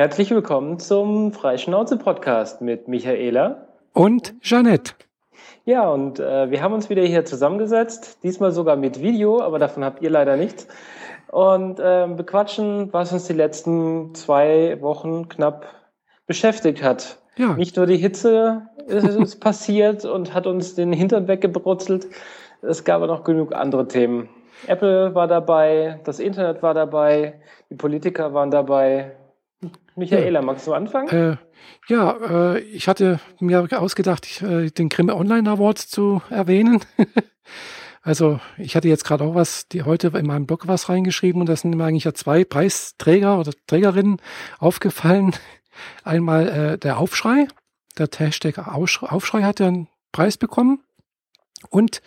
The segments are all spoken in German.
Herzlich willkommen zum Freischnauze-Podcast mit Michaela und Jeanette. Ja, und äh, wir haben uns wieder hier zusammengesetzt, diesmal sogar mit Video, aber davon habt ihr leider nichts. Und äh, bequatschen, was uns die letzten zwei Wochen knapp beschäftigt hat. Ja. Nicht nur die Hitze ist, ist passiert und hat uns den Hintern weggebrutzelt, es gab aber noch genug andere Themen. Apple war dabei, das Internet war dabei, die Politiker waren dabei. Michaela, ja. magst du anfangen? Äh, ja, äh, ich hatte mir ausgedacht, ich, äh, den Grimme Online Award zu erwähnen. also ich hatte jetzt gerade auch was, die heute in meinem Blog was reingeschrieben und da sind mir eigentlich ja zwei Preisträger oder Trägerinnen aufgefallen. Einmal äh, der Aufschrei, der Hashtag Aufschrei hat ja einen Preis bekommen und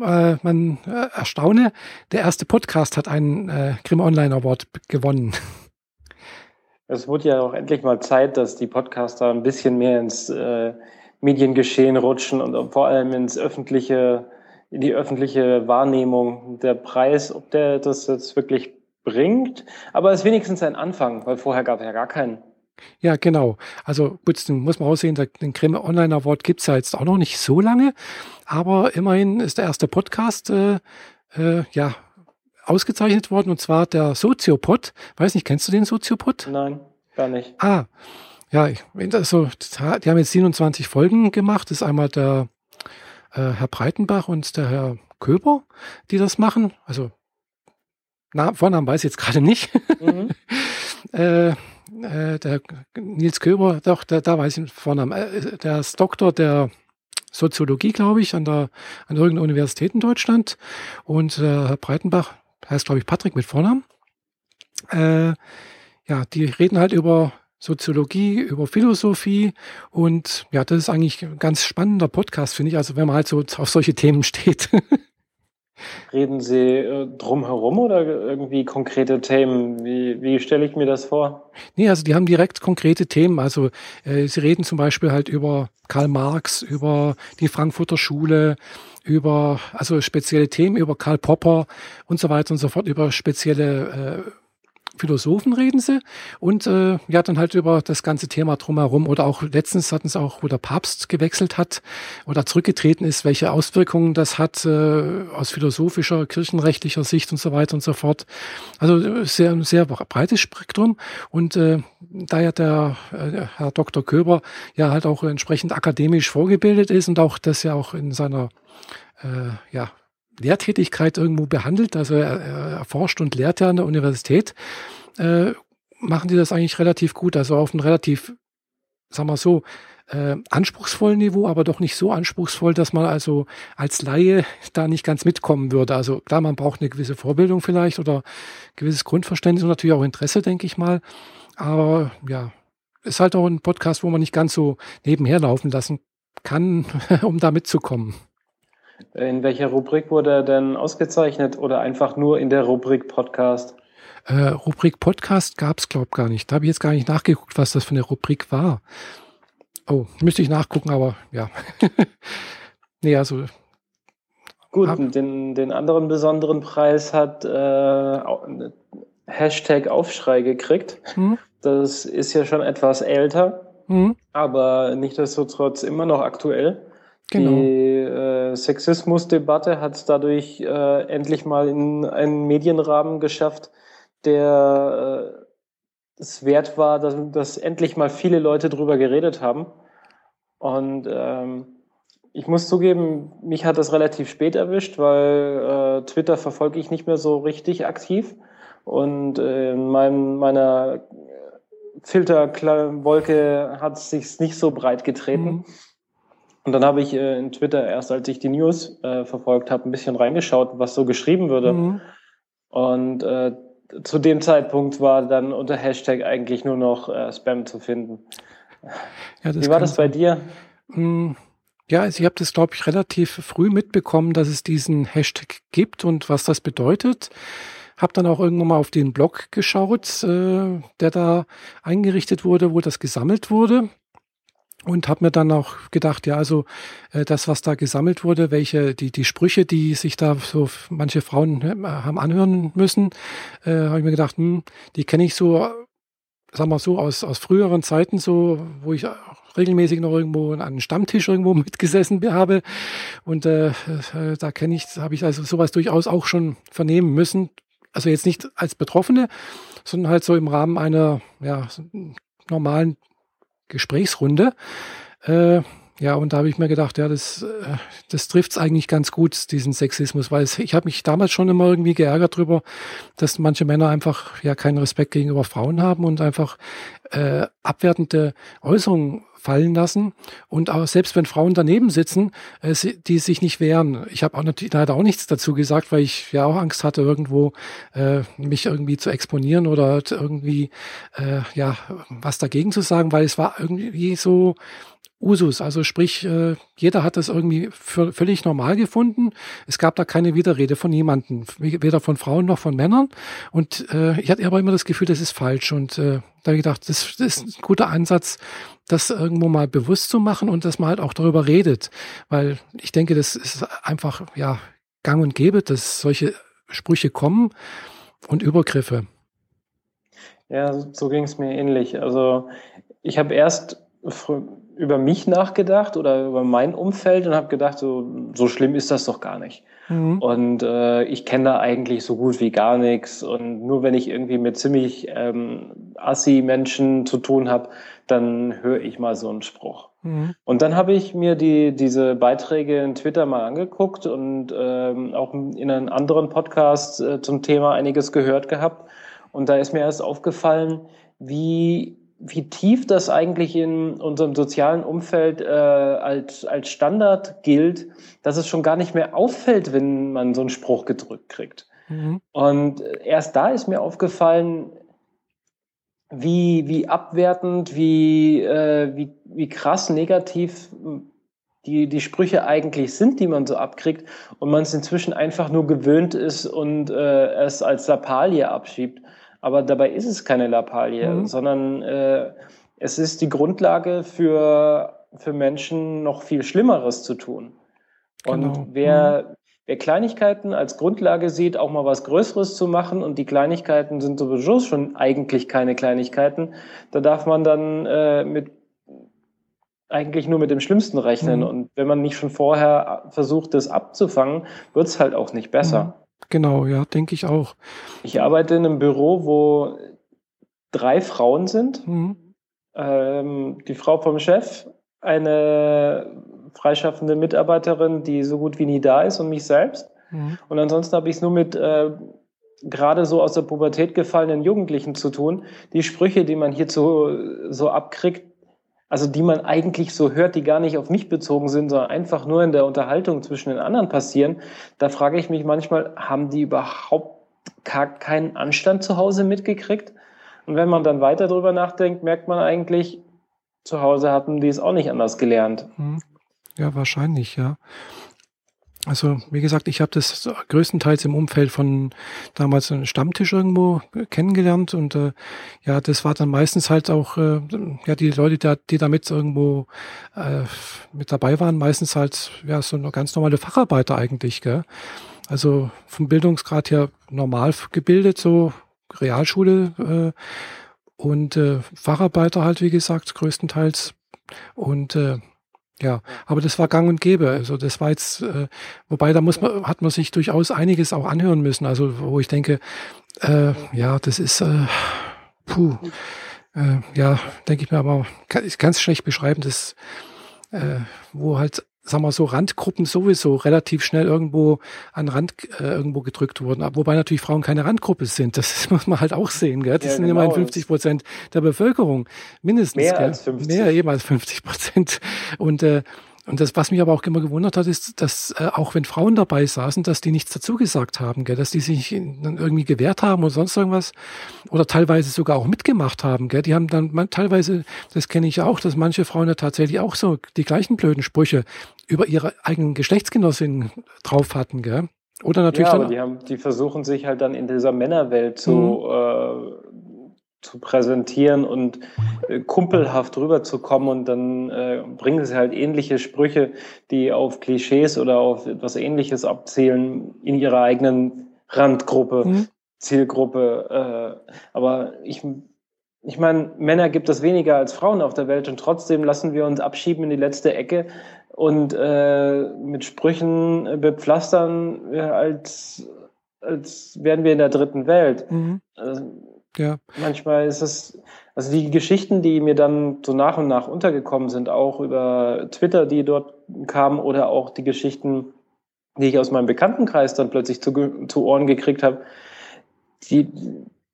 äh, man äh, erstaune, der erste Podcast hat einen äh, Grimme Online Award gewonnen. Es wurde ja auch endlich mal Zeit, dass die Podcaster ein bisschen mehr ins äh, Mediengeschehen rutschen und vor allem ins öffentliche, in die öffentliche Wahrnehmung. Der Preis, ob der das jetzt wirklich bringt, aber es ist wenigstens ein Anfang, weil vorher gab es ja gar keinen. Ja, genau. Also gut, muss man aussehen, den Creme Online Award gibt's ja jetzt auch noch nicht so lange, aber immerhin ist der erste Podcast äh, äh, ja ausgezeichnet worden und zwar der Soziopod. Weiß nicht, kennst du den Soziopod? Nein, gar nicht. Ah, ja, also, die haben jetzt 27 Folgen gemacht. Das ist einmal der äh, Herr Breitenbach und der Herr Köber, die das machen. Also, na, Vornamen weiß ich jetzt gerade nicht. Mhm. äh, äh, der Nils Köber, doch, da, da weiß ich den Vornamen. Äh, der ist Doktor der Soziologie, glaube ich, an der an irgendeiner Universität in Deutschland. Und äh, Herr Breitenbach, heißt glaube ich Patrick mit Vornamen. Äh, ja, die reden halt über Soziologie, über Philosophie und ja, das ist eigentlich ein ganz spannender Podcast, finde ich. Also wenn man halt so auf solche Themen steht. Reden Sie äh, drumherum oder irgendwie konkrete Themen? Wie, wie stelle ich mir das vor? Nee, also die haben direkt konkrete Themen. Also äh, sie reden zum Beispiel halt über Karl Marx, über die Frankfurter Schule, über also spezielle Themen, über Karl Popper und so weiter und so fort, über spezielle äh, Philosophen reden sie und äh, ja, dann halt über das ganze Thema drumherum oder auch letztens hatten sie auch, wo der Papst gewechselt hat oder zurückgetreten ist, welche Auswirkungen das hat äh, aus philosophischer, kirchenrechtlicher Sicht und so weiter und so fort. Also sehr, sehr breites Spektrum und äh, da ja der äh, Herr Dr. Köber ja halt auch entsprechend akademisch vorgebildet ist und auch das ja auch in seiner äh, ja, Lehrtätigkeit irgendwo behandelt, also er, er forscht und lehrt ja an der Universität, äh, machen die das eigentlich relativ gut, also auf einem relativ, sagen wir so, äh, anspruchsvollen Niveau, aber doch nicht so anspruchsvoll, dass man also als Laie da nicht ganz mitkommen würde. Also klar, man braucht eine gewisse Vorbildung vielleicht oder gewisses Grundverständnis und natürlich auch Interesse, denke ich mal. Aber ja, ist halt auch ein Podcast, wo man nicht ganz so nebenher laufen lassen kann, um da mitzukommen. In welcher Rubrik wurde er denn ausgezeichnet oder einfach nur in der Rubrik Podcast? Äh, Rubrik Podcast gab es, glaube ich, gar nicht. Da habe ich jetzt gar nicht nachgeguckt, was das für eine Rubrik war. Oh, müsste ich nachgucken, aber ja. nee, also. Gut, den, den anderen besonderen Preis hat äh, Hashtag Aufschrei gekriegt. Hm? Das ist ja schon etwas älter, hm? aber nichtsdestotrotz immer noch aktuell. Genau. Die äh, Sexismusdebatte hat es dadurch äh, endlich mal in einen Medienrahmen geschafft, der äh, es wert war, dass, dass endlich mal viele Leute drüber geredet haben. Und ähm, ich muss zugeben, mich hat das relativ spät erwischt, weil äh, Twitter verfolge ich nicht mehr so richtig aktiv. Und äh, in meinem, meiner Filterwolke hat es sich nicht so breit getreten. Mhm. Und dann habe ich äh, in Twitter erst, als ich die News äh, verfolgt habe, ein bisschen reingeschaut, was so geschrieben würde. Mhm. Und äh, zu dem Zeitpunkt war dann unter Hashtag eigentlich nur noch äh, Spam zu finden. Ja, Wie war das bei dir? Hm, ja, also ich habe das, glaube ich, relativ früh mitbekommen, dass es diesen Hashtag gibt und was das bedeutet. Hab dann auch irgendwann mal auf den Blog geschaut, äh, der da eingerichtet wurde, wo das gesammelt wurde und habe mir dann auch gedacht, ja, also äh, das, was da gesammelt wurde, welche die die Sprüche, die sich da so manche Frauen äh, haben anhören müssen, äh, habe ich mir gedacht, hm, die kenne ich so sagen wir so, aus, aus früheren Zeiten so, wo ich regelmäßig noch irgendwo an einem Stammtisch irgendwo mitgesessen habe. Und äh, äh da kenne ich, habe ich also sowas durchaus auch schon vernehmen müssen. Also jetzt nicht als Betroffene, sondern halt so im Rahmen einer ja, normalen Gesprächsrunde. Äh, ja, und da habe ich mir gedacht, ja, das, äh, das trifft es eigentlich ganz gut, diesen Sexismus, weil ich habe mich damals schon immer irgendwie geärgert drüber, dass manche Männer einfach ja keinen Respekt gegenüber Frauen haben und einfach äh, abwertende Äußerungen fallen lassen. Und auch selbst wenn Frauen daneben sitzen, äh, die sich nicht wehren. Ich habe leider auch nichts dazu gesagt, weil ich ja auch Angst hatte, irgendwo äh, mich irgendwie zu exponieren oder irgendwie äh, ja was dagegen zu sagen, weil es war irgendwie so Usus. Also sprich, äh, jeder hat das irgendwie für völlig normal gefunden. Es gab da keine Widerrede von niemandem, weder von Frauen noch von Männern. Und äh, ich hatte aber immer das Gefühl, das ist falsch. Und äh, da habe ich gedacht, das, das ist ein guter Ansatz, das irgendwo mal bewusst zu machen und dass man halt auch darüber redet. Weil ich denke, das ist einfach ja gang und gäbe, dass solche Sprüche kommen und Übergriffe. Ja, so ging es mir ähnlich. Also ich habe erst über mich nachgedacht oder über mein Umfeld und habe gedacht, so, so schlimm ist das doch gar nicht. Mhm. Und äh, ich kenne da eigentlich so gut wie gar nichts. Und nur wenn ich irgendwie mit ziemlich ähm, assi-Menschen zu tun habe, dann höre ich mal so einen Spruch. Mhm. Und dann habe ich mir die, diese Beiträge in Twitter mal angeguckt und ähm, auch in einem anderen Podcast äh, zum Thema einiges gehört gehabt. Und da ist mir erst aufgefallen, wie wie tief das eigentlich in unserem sozialen Umfeld äh, als, als Standard gilt, dass es schon gar nicht mehr auffällt, wenn man so einen Spruch gedrückt kriegt. Mhm. Und erst da ist mir aufgefallen, wie, wie abwertend, wie, äh, wie, wie krass negativ die, die Sprüche eigentlich sind, die man so abkriegt und man es inzwischen einfach nur gewöhnt ist und äh, es als Lappalie abschiebt. Aber dabei ist es keine Lappalie, mhm. sondern äh, es ist die Grundlage für, für Menschen noch viel Schlimmeres zu tun. Und genau. wer, mhm. wer Kleinigkeiten als Grundlage sieht, auch mal was Größeres zu machen und die Kleinigkeiten sind sowieso schon eigentlich keine Kleinigkeiten, da darf man dann äh, mit eigentlich nur mit dem Schlimmsten rechnen. Mhm. Und wenn man nicht schon vorher versucht, das abzufangen, wird es halt auch nicht besser. Genau, ja, denke ich auch. Ich arbeite in einem Büro, wo drei Frauen sind. Mhm. Ähm, die Frau vom Chef, eine freischaffende Mitarbeiterin, die so gut wie nie da ist und mich selbst. Mhm. Und ansonsten habe ich es nur mit äh, gerade so aus der Pubertät gefallenen Jugendlichen zu tun. Die Sprüche, die man hier so abkriegt, also die man eigentlich so hört, die gar nicht auf mich bezogen sind, sondern einfach nur in der Unterhaltung zwischen den anderen passieren, da frage ich mich manchmal, haben die überhaupt gar keinen Anstand zu Hause mitgekriegt? Und wenn man dann weiter drüber nachdenkt, merkt man eigentlich, zu Hause hatten die es auch nicht anders gelernt. Hm. Ja, wahrscheinlich, ja. Also wie gesagt, ich habe das größtenteils im Umfeld von damals einem Stammtisch irgendwo kennengelernt und äh, ja, das war dann meistens halt auch äh, ja die Leute, die, die damit irgendwo äh, mit dabei waren, meistens halt ja so eine ganz normale Facharbeiter eigentlich, gell? Also vom Bildungsgrad her normal gebildet, so Realschule äh, und äh, Facharbeiter halt wie gesagt größtenteils und äh, ja, aber das war gang und gäbe. Also das war jetzt, äh, wobei da muss man, hat man sich durchaus einiges auch anhören müssen. Also wo ich denke, äh, ja, das ist, äh, puh, äh, ja, denke ich mir aber, kann, ich es schlecht beschreiben, das, äh, wo halt sagen wir so, Randgruppen sowieso relativ schnell irgendwo an Rand äh, irgendwo gedrückt wurden. Wobei natürlich Frauen keine Randgruppe sind. Das muss man halt auch sehen. Gell? Das ja, sind genau. immerhin 50 Prozent der Bevölkerung. Mindestens. Mehr gell? als 50. Mehr, jemals 50 Prozent. Und äh, und das, was mich aber auch immer gewundert hat, ist, dass äh, auch wenn Frauen dabei saßen, dass die nichts dazu gesagt haben, gell? dass die sich irgendwie gewehrt haben oder sonst irgendwas oder teilweise sogar auch mitgemacht haben. Gell? Die haben dann man, teilweise, das kenne ich auch, dass manche Frauen ja tatsächlich auch so die gleichen blöden Sprüche über ihre eigenen Geschlechtsgenossinnen drauf hatten. Gell? Oder natürlich ja, dann, die, haben, die versuchen sich halt dann in dieser Männerwelt zu, mhm. äh, zu präsentieren und äh, kumpelhaft rüberzukommen und dann äh, bringen sie halt ähnliche Sprüche, die auf Klischees oder auf etwas Ähnliches abzielen in ihrer eigenen Randgruppe, mhm. Zielgruppe. Äh, aber ich ich meine, Männer gibt es weniger als Frauen auf der Welt und trotzdem lassen wir uns abschieben in die letzte Ecke und äh, mit Sprüchen bepflastern, als, als wären wir in der dritten Welt. Mhm. Also, ja. Manchmal ist es, also die Geschichten, die mir dann so nach und nach untergekommen sind, auch über Twitter, die dort kamen, oder auch die Geschichten, die ich aus meinem Bekanntenkreis dann plötzlich zu, zu Ohren gekriegt habe, die,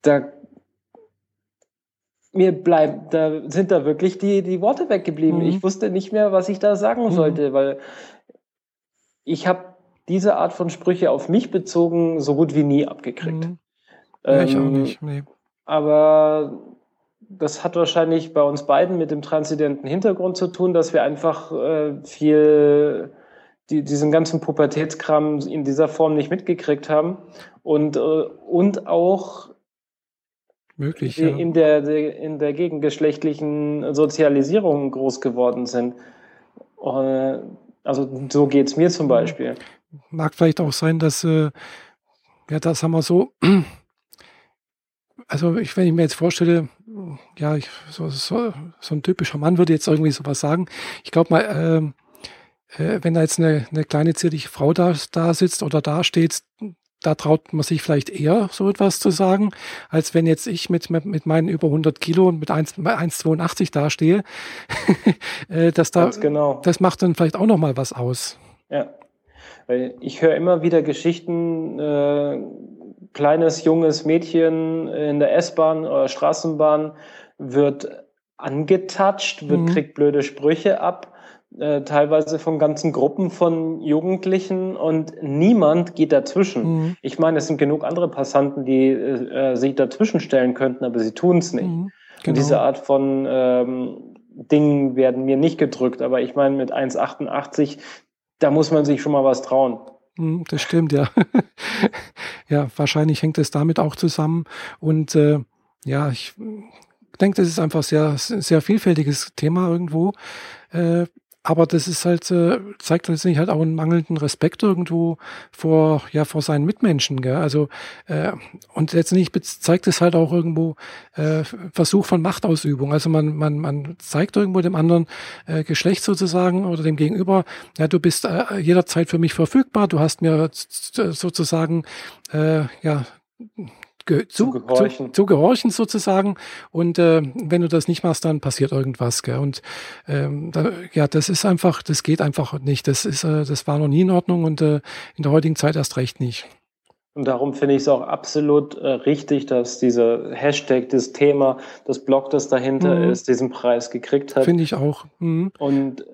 da mir bleibt, da sind da wirklich die, die Worte weggeblieben. Mhm. Ich wusste nicht mehr, was ich da sagen mhm. sollte, weil ich habe diese Art von Sprüche auf mich bezogen so gut wie nie abgekriegt. Mhm. Ja, ich ähm, auch nicht. Nee. Aber das hat wahrscheinlich bei uns beiden mit dem transzendenten Hintergrund zu tun, dass wir einfach äh, viel die, diesen ganzen Pubertätskram in dieser Form nicht mitgekriegt haben und, äh, und auch Möglich, ja. in, der, in der gegengeschlechtlichen Sozialisierung groß geworden sind. Äh, also so geht es mir zum Beispiel. Mag vielleicht auch sein, dass, äh, ja, das haben wir so, also ich, wenn ich mir jetzt vorstelle, ja, ich, so, so, so ein typischer Mann würde jetzt irgendwie sowas sagen. Ich glaube mal, äh, äh, wenn da jetzt eine, eine kleine zierliche Frau da, da sitzt oder da steht, da traut man sich vielleicht eher so etwas zu sagen, als wenn jetzt ich mit, mit meinen über 100 Kilo und mit 1,82 dastehe. Äh, das, da, genau. das macht dann vielleicht auch nochmal was aus. Ja, weil ich höre immer wieder Geschichten, äh, kleines, junges Mädchen in der S-Bahn oder Straßenbahn wird angetatscht, wird, mhm. kriegt blöde Sprüche ab äh, teilweise von ganzen Gruppen von Jugendlichen und niemand geht dazwischen. Mhm. Ich meine, es sind genug andere Passanten, die äh, äh sich dazwischen stellen könnten, aber sie tun es nicht. Mhm, genau. Und diese Art von ähm, Dingen werden mir nicht gedrückt, aber ich meine, mit 1,88, da muss man sich schon mal was trauen. Mhm, das stimmt, ja. ja, wahrscheinlich hängt es damit auch zusammen. Und äh, ja, ich denke, das ist einfach sehr, sehr vielfältiges Thema irgendwo. Äh, aber das ist halt, äh, zeigt letztendlich halt auch einen mangelnden Respekt irgendwo vor, ja, vor seinen Mitmenschen, gell? Also, äh, und letztendlich zeigt es halt auch irgendwo äh, Versuch von Machtausübung. Also man, man, man zeigt irgendwo dem anderen äh, Geschlecht sozusagen oder dem Gegenüber, ja, du bist äh, jederzeit für mich verfügbar, du hast mir sozusagen äh, ja zu, zu, gehorchen. Zu, zu, gehorchen sozusagen. Und äh, wenn du das nicht machst, dann passiert irgendwas. Gell? Und ähm, da, ja, das ist einfach, das geht einfach nicht. Das ist, äh, das war noch nie in Ordnung und äh, in der heutigen Zeit erst recht nicht. Und darum finde ich es auch absolut äh, richtig, dass dieser Hashtag, das Thema, das Blog, das dahinter mhm. ist, diesen Preis gekriegt hat. Finde ich auch. Mhm. Und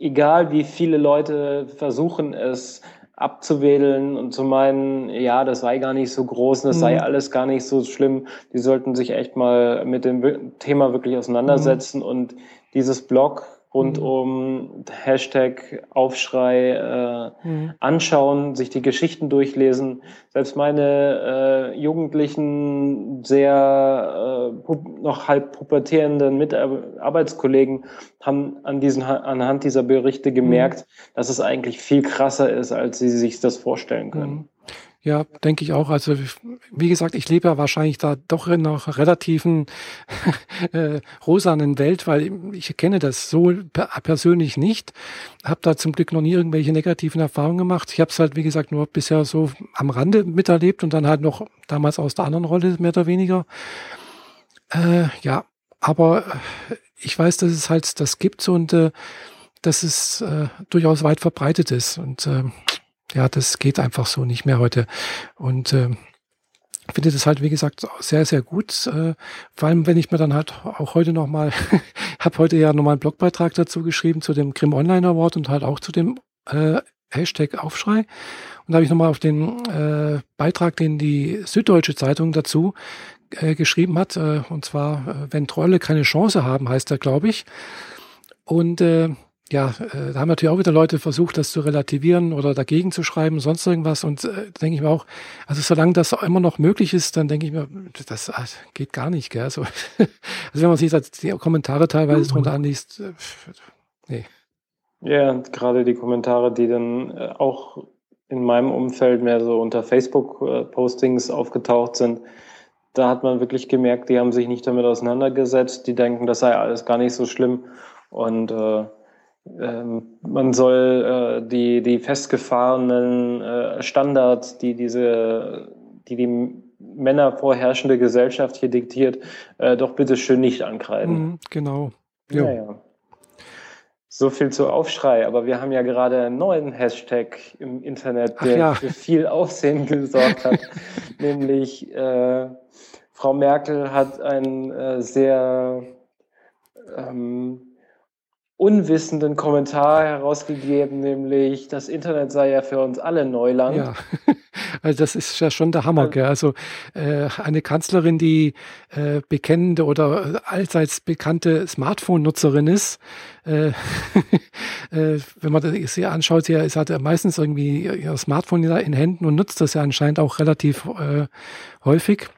egal wie viele Leute versuchen es abzuwedeln und zu meinen, ja, das sei gar nicht so groß, das mhm. sei alles gar nicht so schlimm. Die sollten sich echt mal mit dem Thema wirklich auseinandersetzen mhm. und dieses Blog rund mhm. um Hashtag Aufschrei äh, mhm. anschauen, sich die Geschichten durchlesen. Selbst meine äh, jugendlichen, sehr äh, noch halb pubertierenden Mitarbeitskollegen haben an diesen, anhand dieser Berichte gemerkt, mhm. dass es eigentlich viel krasser ist, als sie sich das vorstellen können. Ja, denke ich auch. Also wie gesagt, ich lebe ja wahrscheinlich da doch in einer relativen äh, rosanen Welt, weil ich kenne das so persönlich nicht. Habe da zum Glück noch nie irgendwelche negativen Erfahrungen gemacht. Ich habe es halt, wie gesagt, nur bisher so am Rande miterlebt und dann halt noch damals aus der anderen Rolle mehr oder weniger. Äh, ja, aber ich weiß, dass es halt das gibt und äh, dass es äh, durchaus weit verbreitet ist. Und äh, ja, das geht einfach so nicht mehr heute. Und äh, finde das halt, wie gesagt, sehr, sehr gut. Äh, vor allem, wenn ich mir dann halt auch heute nochmal, habe heute ja nochmal einen Blogbeitrag dazu geschrieben, zu dem Grimm Online Award und halt auch zu dem äh, Hashtag Aufschrei. Und da habe ich nochmal auf den äh, Beitrag, den die Süddeutsche Zeitung dazu äh, geschrieben hat, äh, und zwar, äh, wenn Trolle keine Chance haben, heißt er, glaube ich. Und äh, ja, äh, da haben natürlich auch wieder Leute versucht, das zu relativieren oder dagegen zu schreiben, sonst irgendwas. Und äh, denke ich mir auch, also solange das immer noch möglich ist, dann denke ich mir, das äh, geht gar nicht, gell? Also, also wenn man sich das, die Kommentare teilweise mhm. drunter anliest, äh, nee. Ja, gerade die Kommentare, die dann äh, auch in meinem Umfeld mehr so unter Facebook-Postings aufgetaucht sind, da hat man wirklich gemerkt, die haben sich nicht damit auseinandergesetzt. Die denken, das sei alles gar nicht so schlimm. Und äh, äh, man soll äh, die, die festgefahrenen äh, Standards, die diese, die die Männer vorherrschende Gesellschaft hier diktiert, äh, doch bitte schön nicht ankreiden. Mhm, genau. Ja, ja. So viel zu Aufschrei, aber wir haben ja gerade einen neuen Hashtag im Internet, der ja. für viel Aufsehen gesorgt hat, nämlich äh, Frau Merkel hat einen äh, sehr ähm, unwissenden Kommentar herausgegeben, nämlich das Internet sei ja für uns alle Neuland. Ja, also das ist ja schon der Hammer. Gell? Also äh, eine Kanzlerin, die äh, bekennende oder allseits bekannte Smartphone-Nutzerin ist, äh, äh, wenn man das hier anschaut, sie hat ja meistens irgendwie ihr Smartphone in Händen und nutzt das ja anscheinend auch relativ äh, häufig.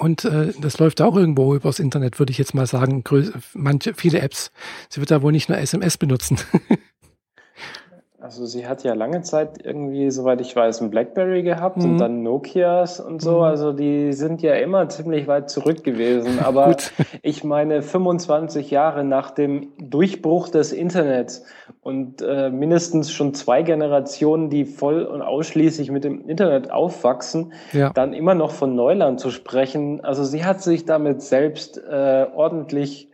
Und äh, das läuft auch irgendwo übers Internet, würde ich jetzt mal sagen. Manche, viele Apps. Sie wird da wohl nicht nur SMS benutzen. Also sie hat ja lange Zeit irgendwie, soweit ich weiß, ein Blackberry gehabt mhm. und dann Nokias und so. Mhm. Also die sind ja immer ziemlich weit zurück gewesen. Aber ich meine, 25 Jahre nach dem Durchbruch des Internets und äh, mindestens schon zwei Generationen, die voll und ausschließlich mit dem Internet aufwachsen, ja. dann immer noch von Neuland zu sprechen. Also sie hat sich damit selbst äh, ordentlich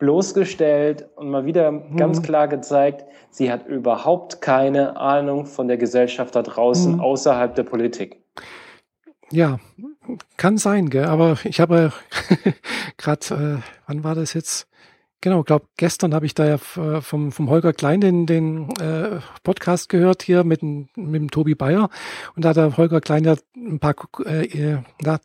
bloßgestellt und mal wieder mhm. ganz klar gezeigt, sie hat überhaupt keine Ahnung von der Gesellschaft da draußen mhm. außerhalb der Politik. Ja, kann sein, gell? aber ich habe gerade, äh, wann war das jetzt? Genau, glaube gestern habe ich da ja äh, vom, vom Holger Klein den, den äh, Podcast gehört hier mit, mit dem Tobi Bayer und da hat der Holger Klein ja ein paar äh, äh na,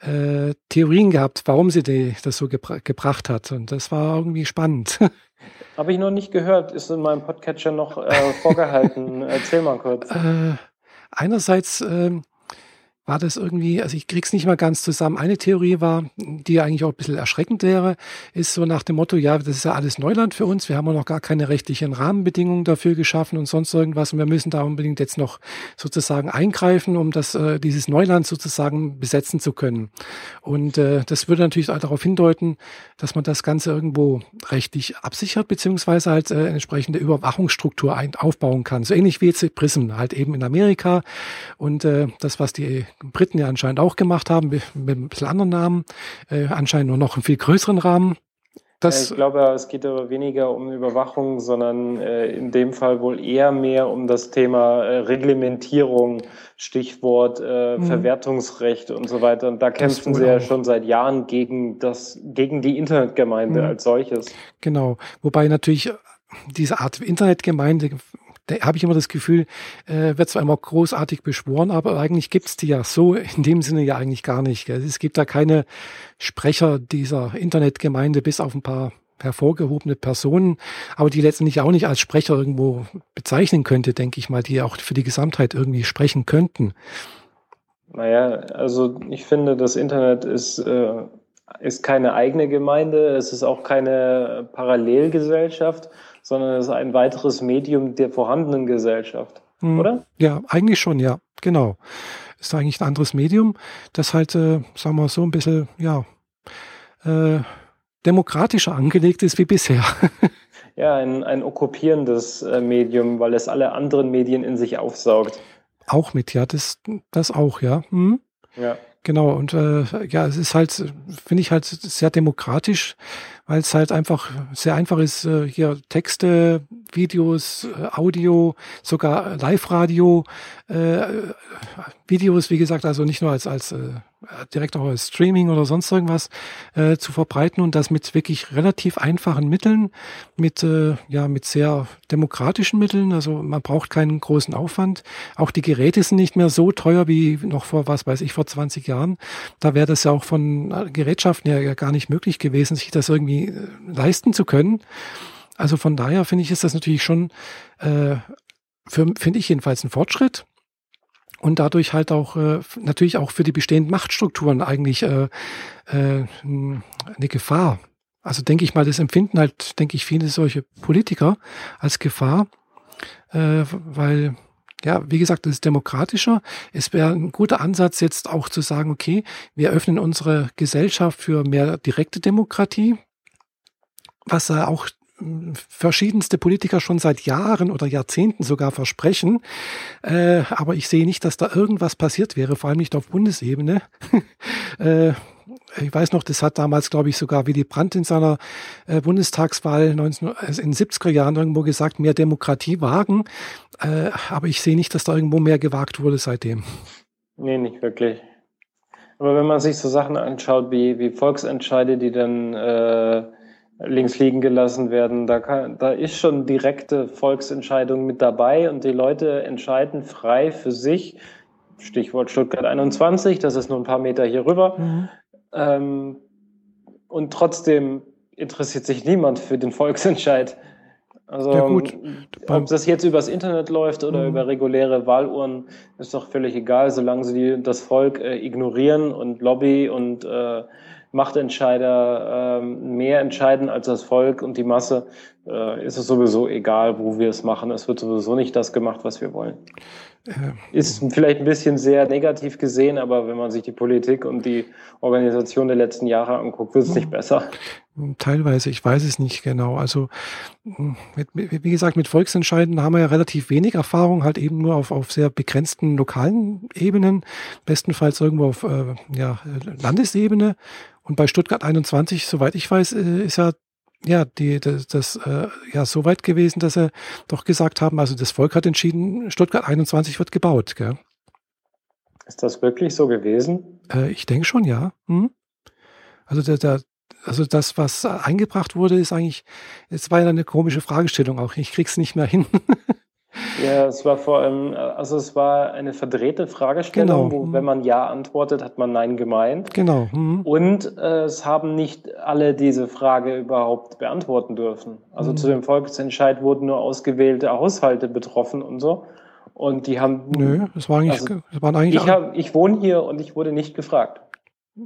äh, Theorien gehabt, warum sie die, das so gebra gebracht hat. Und das war irgendwie spannend. Habe ich noch nicht gehört, ist in meinem Podcatcher noch äh, vorgehalten. Erzähl mal kurz. Äh, einerseits ähm, war das irgendwie, also ich krieg's nicht mal ganz zusammen. Eine Theorie war, die eigentlich auch ein bisschen erschreckend wäre, ist so nach dem Motto, ja, das ist ja alles Neuland für uns, wir haben ja noch gar keine rechtlichen Rahmenbedingungen dafür geschaffen und sonst irgendwas und wir müssen da unbedingt jetzt noch sozusagen eingreifen, um das, äh, dieses Neuland sozusagen besetzen zu können. Und äh, das würde natürlich auch darauf hindeuten, dass man das Ganze irgendwo rechtlich absichert, beziehungsweise halt äh, entsprechende Überwachungsstruktur ein, aufbauen kann. So ähnlich wie jetzt Prism, halt eben in Amerika und äh, das, was die Briten ja anscheinend auch gemacht haben, mit, ein bisschen anderen Namen, äh, anscheinend nur noch einen viel größeren Rahmen. Das ich glaube, es geht aber weniger um Überwachung, sondern äh, in dem Fall wohl eher mehr um das Thema äh, Reglementierung, Stichwort äh, mhm. Verwertungsrecht und so weiter. Und da kämpfen sie ja schon seit Jahren gegen das, gegen die Internetgemeinde mhm. als solches. Genau. Wobei natürlich diese Art Internetgemeinde habe ich immer das Gefühl, äh, wird zwar immer großartig beschworen, aber eigentlich gibt's die ja so in dem Sinne ja eigentlich gar nicht. Gell? Es gibt da keine Sprecher dieser Internetgemeinde, bis auf ein paar hervorgehobene Personen, aber die letztendlich auch nicht als Sprecher irgendwo bezeichnen könnte, denke ich mal, die auch für die Gesamtheit irgendwie sprechen könnten. Naja, also ich finde, das Internet ist, äh, ist keine eigene Gemeinde, es ist auch keine Parallelgesellschaft, sondern es ist ein weiteres Medium der vorhandenen Gesellschaft, hm. oder? Ja, eigentlich schon, ja, genau. Ist eigentlich ein anderes Medium, das halt, äh, sagen wir so, ein bisschen, ja, äh, demokratischer angelegt ist wie bisher. ja, ein, ein okkupierendes äh, Medium, weil es alle anderen Medien in sich aufsaugt. Auch mit, ja, das, das auch, ja. Hm? Ja. Genau, und äh, ja, es ist halt, finde ich halt sehr demokratisch, weil es halt einfach sehr einfach ist, äh, hier Texte, Videos, äh, Audio, sogar Live-Radio, äh, Videos, wie gesagt, also nicht nur als, als äh, direkt auch als Streaming oder sonst irgendwas äh, zu verbreiten und das mit wirklich relativ einfachen Mitteln, mit äh, ja mit sehr demokratischen Mitteln. Also man braucht keinen großen Aufwand. Auch die Geräte sind nicht mehr so teuer wie noch vor was weiß ich vor 20 Jahren. Da wäre das ja auch von äh, Gerätschaften ja gar nicht möglich gewesen, sich das irgendwie äh, leisten zu können. Also von daher finde ich ist das natürlich schon äh, finde ich jedenfalls ein Fortschritt und dadurch halt auch äh, natürlich auch für die bestehenden Machtstrukturen eigentlich äh, äh, eine Gefahr. Also denke ich mal, das empfinden halt, denke ich, viele solche Politiker als Gefahr, äh, weil ja, wie gesagt, das ist demokratischer. Es wäre ein guter Ansatz, jetzt auch zu sagen, okay, wir öffnen unsere Gesellschaft für mehr direkte Demokratie, was ja auch verschiedenste Politiker schon seit Jahren oder Jahrzehnten sogar versprechen. Äh, aber ich sehe nicht, dass da irgendwas passiert wäre, vor allem nicht auf Bundesebene. äh, ich weiß noch, das hat damals, glaube ich, sogar Willy Brandt in seiner äh, Bundestagswahl 19, also in den 70er Jahren irgendwo gesagt, mehr Demokratie wagen. Äh, aber ich sehe nicht, dass da irgendwo mehr gewagt wurde seitdem. Nee, nicht wirklich. Aber wenn man sich so Sachen anschaut wie, wie Volksentscheide, die dann äh, links liegen gelassen werden, da, kann, da ist schon direkte Volksentscheidung mit dabei und die Leute entscheiden frei für sich. Stichwort Stuttgart 21, das ist nur ein paar Meter hier rüber. Mhm. Ähm, und trotzdem interessiert sich niemand für den Volksentscheid. Also, ja, gut. ob das jetzt übers Internet läuft oder mhm. über reguläre Wahluhren, ist doch völlig egal, solange sie das Volk äh, ignorieren und Lobby und äh, Machtentscheider äh, mehr entscheiden als das Volk und die Masse, äh, ist es sowieso egal, wo wir es machen. Es wird sowieso nicht das gemacht, was wir wollen. Ist vielleicht ein bisschen sehr negativ gesehen, aber wenn man sich die Politik und die Organisation der letzten Jahre anguckt, wird es nicht besser. Teilweise, ich weiß es nicht genau. Also, mit, wie gesagt, mit Volksentscheiden haben wir ja relativ wenig Erfahrung, halt eben nur auf, auf sehr begrenzten lokalen Ebenen, bestenfalls irgendwo auf äh, ja, Landesebene. Und bei Stuttgart 21, soweit ich weiß, äh, ist ja ja, die, das, das äh, ja so weit gewesen, dass sie doch gesagt haben, also das Volk hat entschieden, Stuttgart 21 wird gebaut. Gell? Ist das wirklich so gewesen? Äh, ich denke schon, ja. Hm? Also der, der, also das, was eingebracht wurde, ist eigentlich, es war ja eine komische Fragestellung auch. Ich krieg's nicht mehr hin. Ja, es war vor allem, also es war eine verdrehte Fragestellung, genau. wo wenn man Ja antwortet, hat man Nein gemeint. Genau. Mhm. Und äh, es haben nicht alle diese Frage überhaupt beantworten dürfen. Also mhm. zu dem Volksentscheid wurden nur ausgewählte Haushalte betroffen und so. Und die haben. Nö, das war eigentlich, also, das waren eigentlich. Ich, hab, ich wohne hier und ich wurde nicht gefragt.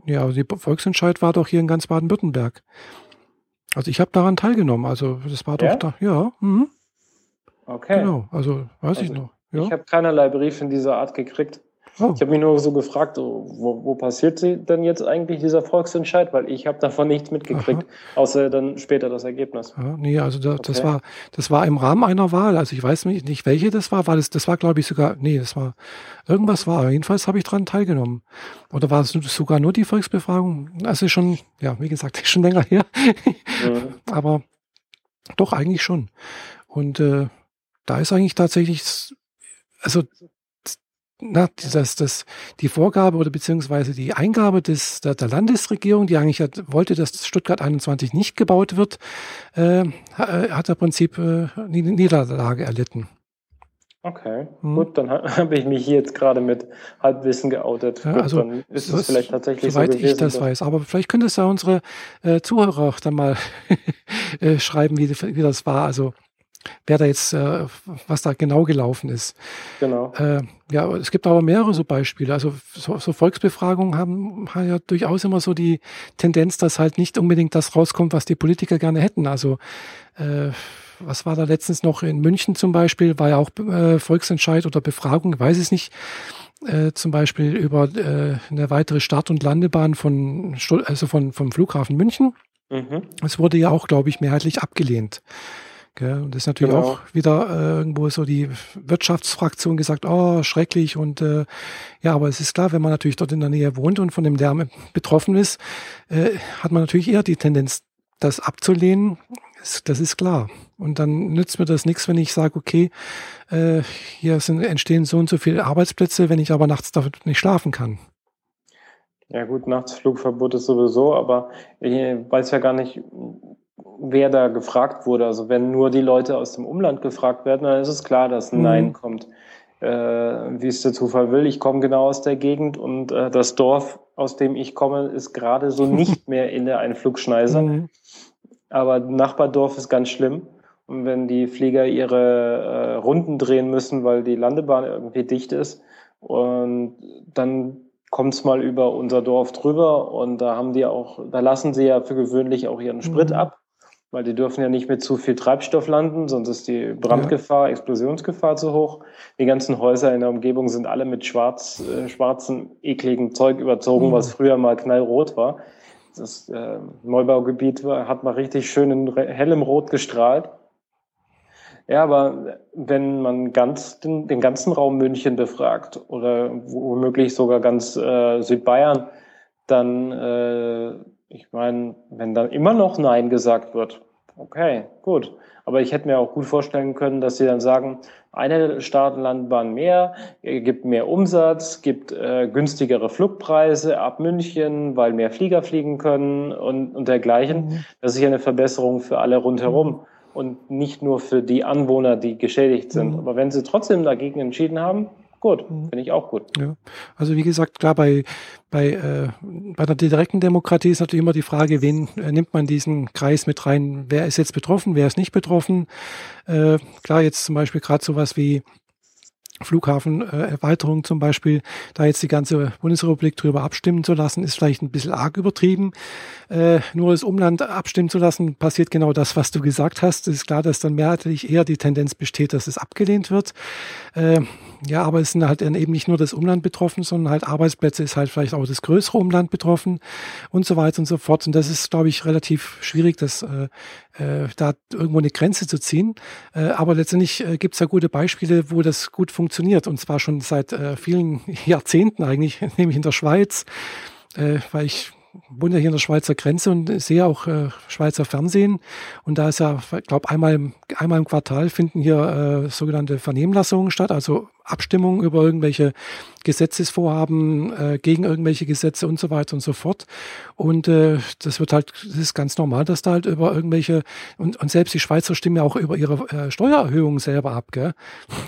Ja, aber der Volksentscheid war doch hier in ganz Baden-Württemberg. Also ich habe daran teilgenommen. Also das war doch ja? da, ja. Mhm. Okay. Genau, also weiß also ich noch. Ja. Ich habe keinerlei Brief in dieser Art gekriegt. Oh. Ich habe mich nur so gefragt, wo, wo passiert denn jetzt eigentlich dieser Volksentscheid? Weil ich habe davon nichts mitgekriegt, Aha. außer dann später das Ergebnis. Ja, nee, also da, okay. das war das war im Rahmen einer Wahl. Also ich weiß nicht, nicht welche das war, weil das, das war, glaube ich, sogar, nee, das war irgendwas war. Jedenfalls habe ich daran teilgenommen. Oder war es sogar nur die Volksbefragung? Also schon, ja, wie gesagt, schon länger her. Mhm. Aber doch eigentlich schon. Und äh, da ist eigentlich tatsächlich, also na, das, das, die Vorgabe oder beziehungsweise die Eingabe des, der, der Landesregierung, die eigentlich hat, wollte, dass Stuttgart 21 nicht gebaut wird, äh, äh hat im Prinzip äh, Niederlage erlitten. Okay, hm. gut, dann habe ich mich hier jetzt gerade mit Halbwissen geoutet. Ja, gut, also dann ist es vielleicht tatsächlich soweit so gewesen, ich das weiß. Aber vielleicht könnte es ja unsere äh, Zuhörer dann mal äh, schreiben, wie, wie das war. Also wer da jetzt, äh, was da genau gelaufen ist. Genau. Äh, ja, es gibt aber mehrere so Beispiele. Also so, so Volksbefragungen haben, haben ja durchaus immer so die Tendenz, dass halt nicht unbedingt das rauskommt, was die Politiker gerne hätten. Also äh, was war da letztens noch in München zum Beispiel, war ja auch äh, Volksentscheid oder Befragung, weiß ich nicht. Äh, zum Beispiel über äh, eine weitere Start- und Landebahn von, also von, vom Flughafen München. Mhm. Es wurde ja auch, glaube ich, mehrheitlich abgelehnt. Gell? Und das ist natürlich genau. auch wieder äh, irgendwo so die Wirtschaftsfraktion gesagt, oh, schrecklich. Und äh, ja, aber es ist klar, wenn man natürlich dort in der Nähe wohnt und von dem Lärm betroffen ist, äh, hat man natürlich eher die Tendenz, das abzulehnen. Das ist klar. Und dann nützt mir das nichts, wenn ich sage, okay, äh, hier sind, entstehen so und so viele Arbeitsplätze, wenn ich aber nachts dafür nicht schlafen kann. Ja gut, Nachtsflugverbot ist sowieso, aber ich weiß ja gar nicht, wer da gefragt wurde. Also wenn nur die Leute aus dem Umland gefragt werden, dann ist es klar, dass ein mhm. Nein kommt. Äh, wie es der Zufall will, ich komme genau aus der Gegend und äh, das Dorf, aus dem ich komme, ist gerade so nicht mehr in der Einflugschneise. Mhm. Aber Nachbardorf ist ganz schlimm. Und wenn die Flieger ihre äh, Runden drehen müssen, weil die Landebahn irgendwie dicht ist, und dann kommt es mal über unser Dorf drüber und da haben die auch, da lassen sie ja für gewöhnlich auch ihren Sprit mhm. ab weil die dürfen ja nicht mit zu viel Treibstoff landen, sonst ist die Brandgefahr, ja. Explosionsgefahr zu hoch. Die ganzen Häuser in der Umgebung sind alle mit schwarz, äh, schwarzem, ekligen Zeug überzogen, mhm. was früher mal knallrot war. Das äh, Neubaugebiet war, hat mal richtig schön in hellem Rot gestrahlt. Ja, aber wenn man ganz den, den ganzen Raum München befragt oder womöglich sogar ganz äh, Südbayern, dann äh, ich meine, wenn dann immer noch Nein gesagt wird, okay, gut. Aber ich hätte mir auch gut vorstellen können, dass sie dann sagen, eine Staatenlandbahn mehr, gibt mehr Umsatz, gibt äh, günstigere Flugpreise ab München, weil mehr Flieger fliegen können und, und dergleichen. Mhm. Das ist ja eine Verbesserung für alle rundherum mhm. und nicht nur für die Anwohner, die geschädigt sind. Mhm. Aber wenn sie trotzdem dagegen entschieden haben, gut, mhm. finde ich auch gut. Ja, also wie gesagt, klar, bei, bei, äh, bei der direkten Demokratie ist natürlich immer die Frage, wen äh, nimmt man diesen Kreis mit rein? Wer ist jetzt betroffen, wer ist nicht betroffen? Äh, klar, jetzt zum Beispiel gerade sowas wie Flughafenerweiterung zum Beispiel, da jetzt die ganze Bundesrepublik drüber abstimmen zu lassen, ist vielleicht ein bisschen arg übertrieben. Äh, nur das Umland abstimmen zu lassen, passiert genau das, was du gesagt hast. Es ist klar, dass dann mehrheitlich eher die Tendenz besteht, dass es abgelehnt wird. Äh, ja, aber es sind halt eben nicht nur das Umland betroffen, sondern halt Arbeitsplätze ist halt vielleicht auch das größere Umland betroffen und so weiter und so fort. Und das ist, glaube ich, relativ schwierig, das äh, äh, da irgendwo eine Grenze zu ziehen. Äh, aber letztendlich äh, gibt es ja gute Beispiele, wo das gut funktioniert. Und zwar schon seit äh, vielen Jahrzehnten eigentlich, nämlich in der Schweiz, äh, weil ich wohne ja hier in der Schweizer Grenze und sehe auch äh, Schweizer Fernsehen. Und da ist ja, ich glaube, einmal, einmal im Quartal finden hier äh, sogenannte Vernehmlassungen statt, also Abstimmungen über irgendwelche Gesetzesvorhaben, äh, gegen irgendwelche Gesetze und so weiter und so fort. Und äh, das wird halt, das ist ganz normal, dass da halt über irgendwelche, und, und selbst die Schweizer stimmen ja auch über ihre äh, Steuererhöhungen selber ab, gell?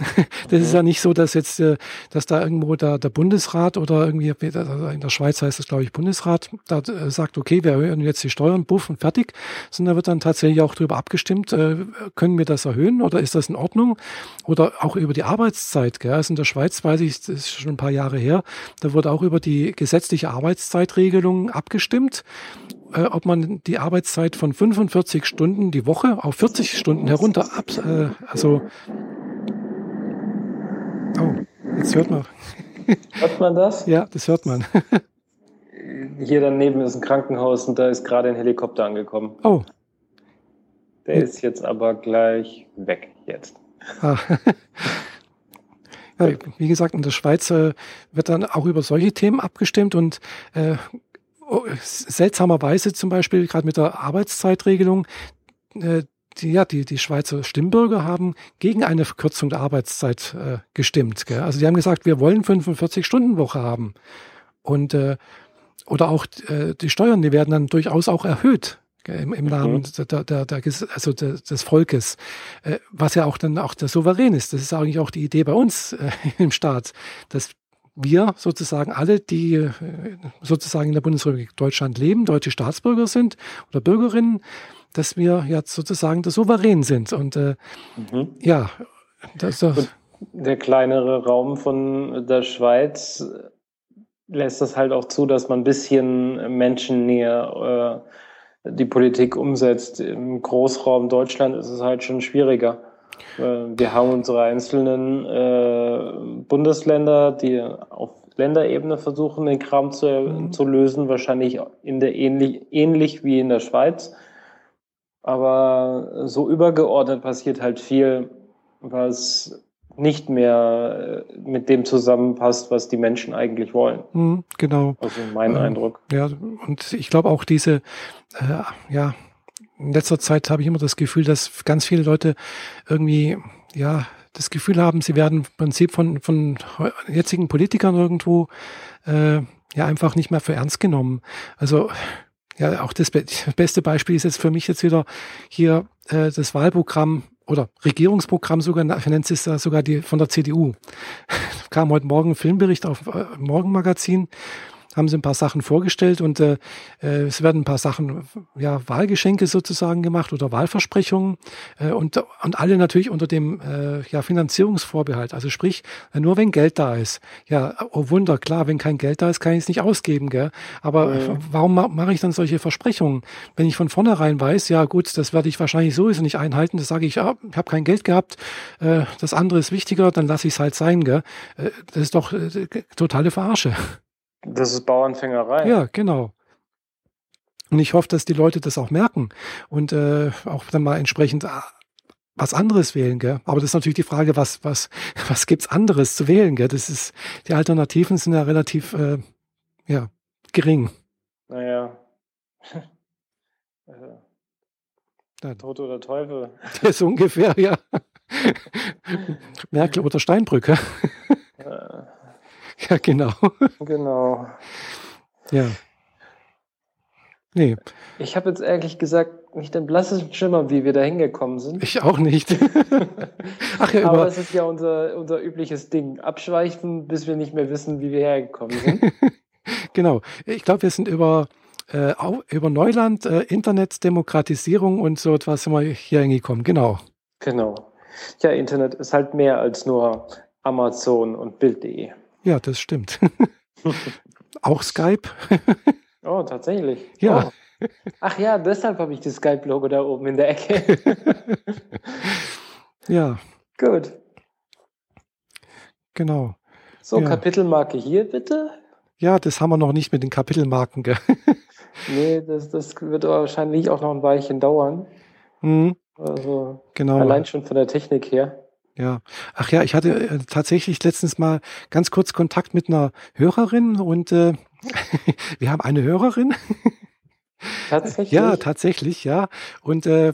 das ist ja nicht so, dass jetzt, äh, dass da irgendwo der, der Bundesrat oder irgendwie, in der Schweiz heißt es, glaube ich, Bundesrat, da äh, sagt, okay, wir erhöhen jetzt die Steuern, buff und fertig, sondern da wird dann tatsächlich auch darüber abgestimmt, äh, können wir das erhöhen oder ist das in Ordnung? Oder auch über die Arbeitszeit, gell? Also in der Schweiz weiß ich, das ist schon ein paar Jahre her, da wurde auch über die gesetzliche Arbeitszeitregelung abgestimmt, äh, ob man die Arbeitszeit von 45 Stunden die Woche auf 40 Stunden herunter ab, äh, also Oh, jetzt hört man. Hört man das? Ja, das hört man. Hier daneben ist ein Krankenhaus und da ist gerade ein Helikopter angekommen. Oh. Der ist jetzt aber gleich weg jetzt. Ah. Ja, wie gesagt, in der Schweiz äh, wird dann auch über solche Themen abgestimmt und äh, oh, seltsamerweise zum Beispiel gerade mit der Arbeitszeitregelung, äh, die, ja, die, die Schweizer Stimmbürger haben gegen eine Verkürzung der Arbeitszeit äh, gestimmt. Gell? Also die haben gesagt, wir wollen 45-Stunden-Woche haben. Und äh, oder auch äh, die Steuern, die werden dann durchaus auch erhöht im, im Namen mhm. der, der, der, also des Volkes, äh, was ja auch dann auch der Souverän ist. Das ist eigentlich auch die Idee bei uns äh, im Staat, dass wir sozusagen alle, die äh, sozusagen in der Bundesrepublik Deutschland leben, deutsche Staatsbürger sind oder Bürgerinnen, dass wir jetzt sozusagen der Souverän sind. Und äh, mhm. ja, das, das der kleinere Raum von der Schweiz lässt das halt auch zu, dass man ein bisschen menschennäher äh, die Politik umsetzt. Im Großraum Deutschland ist es halt schon schwieriger. Äh, wir haben unsere einzelnen äh, Bundesländer, die auf Länderebene versuchen, den Kram zu, mhm. zu lösen, wahrscheinlich in der ähnlich, ähnlich wie in der Schweiz. Aber so übergeordnet passiert halt viel, was nicht mehr äh, mit dem zusammenpasst, was die Menschen eigentlich wollen. Mhm, genau. Also mein äh, Eindruck. Ja, und ich glaube auch diese, äh, ja, in letzter Zeit habe ich immer das Gefühl, dass ganz viele Leute irgendwie, ja, das Gefühl haben, sie werden im Prinzip von, von jetzigen Politikern irgendwo äh, ja einfach nicht mehr für ernst genommen. Also ja, auch das beste Beispiel ist jetzt für mich jetzt wieder hier äh, das Wahlprogramm oder Regierungsprogramm sogar, nennt es sogar die von der CDU. kam heute Morgen ein Filmbericht auf äh, Morgenmagazin. Haben sie ein paar Sachen vorgestellt und äh, äh, es werden ein paar Sachen, ja, Wahlgeschenke sozusagen gemacht oder Wahlversprechungen äh, und, und alle natürlich unter dem äh, ja, Finanzierungsvorbehalt. Also sprich, nur wenn Geld da ist. Ja, oh Wunder, klar, wenn kein Geld da ist, kann ich es nicht ausgeben, gell? Aber mhm. warum ma mache ich dann solche Versprechungen? Wenn ich von vornherein weiß, ja gut, das werde ich wahrscheinlich sowieso nicht einhalten, das sage ich, ah, ich habe kein Geld gehabt, äh, das andere ist wichtiger, dann lasse ich es halt sein, gell? Äh, das ist doch äh, totale Verarsche. Das ist Bauernfängerei. Ja, genau. Und ich hoffe, dass die Leute das auch merken und äh, auch dann mal entsprechend äh, was anderes wählen, gell? Aber das ist natürlich die Frage, was, was, was gibt's anderes zu wählen, gell? Das ist, die Alternativen sind ja relativ, äh, ja, gering. Naja. ja. Tod oder Teufel. Das ist ungefähr, ja. Merkel oder Steinbrücke. Ja, genau. Genau. Ja. Nee. Ich habe jetzt ehrlich gesagt nicht den blassesten Schimmer, wie wir da hingekommen sind. Ich auch nicht. Ach ja, Aber es ist ja unser, unser übliches Ding. Abschweifen, bis wir nicht mehr wissen, wie wir hergekommen sind. genau. Ich glaube, wir sind über, äh, über Neuland, äh, Internetdemokratisierung und so etwas sind wir hier hingekommen. Genau. Genau. Ja, Internet ist halt mehr als nur Amazon und Bild.de. Ja, das stimmt. Auch Skype. oh, tatsächlich. Ja. Oh. Ach ja, deshalb habe ich das Skype-Logo da oben in der Ecke. ja. Gut. Genau. So, ja. Kapitelmarke hier bitte. Ja, das haben wir noch nicht mit den Kapitelmarken. Gell? nee, das, das wird wahrscheinlich auch noch ein Weilchen dauern. Mhm. Also genau. allein schon von der Technik her. Ja, ach ja, ich hatte äh, tatsächlich letztens mal ganz kurz Kontakt mit einer Hörerin und äh, wir haben eine Hörerin. Tatsächlich? Ja, tatsächlich, ja. Und äh,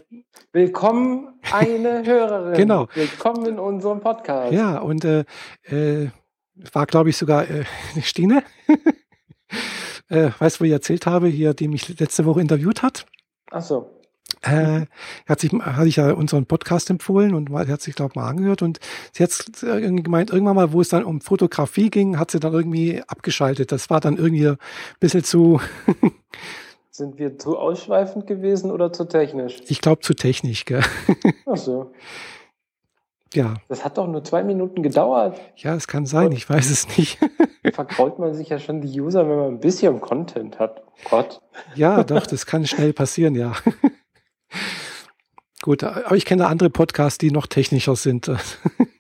willkommen eine Hörerin. genau. Willkommen in unserem Podcast. Ja, und äh, äh, war, glaube ich, sogar äh, Stine. äh, weißt du, wo ich erzählt habe, hier, die mich letzte Woche interviewt hat. Ach so. Äh, hat sich, hatte ich ja unseren Podcast empfohlen und hat sich, glaube ich, mal angehört und sie hat irgendwie gemeint, irgendwann mal, wo es dann um Fotografie ging, hat sie dann irgendwie abgeschaltet. Das war dann irgendwie ein bisschen zu. Sind wir zu ausschweifend gewesen oder zu technisch? Ich glaube zu technisch, gell? Ach so. Ja. Das hat doch nur zwei Minuten gedauert. Ja, es kann sein, ich weiß es nicht. Verkraut man sich ja schon die User, wenn man ein bisschen Content hat. Oh Gott. Ja, doch, das kann schnell passieren, ja. Gut, aber ich kenne andere Podcasts, die noch technischer sind.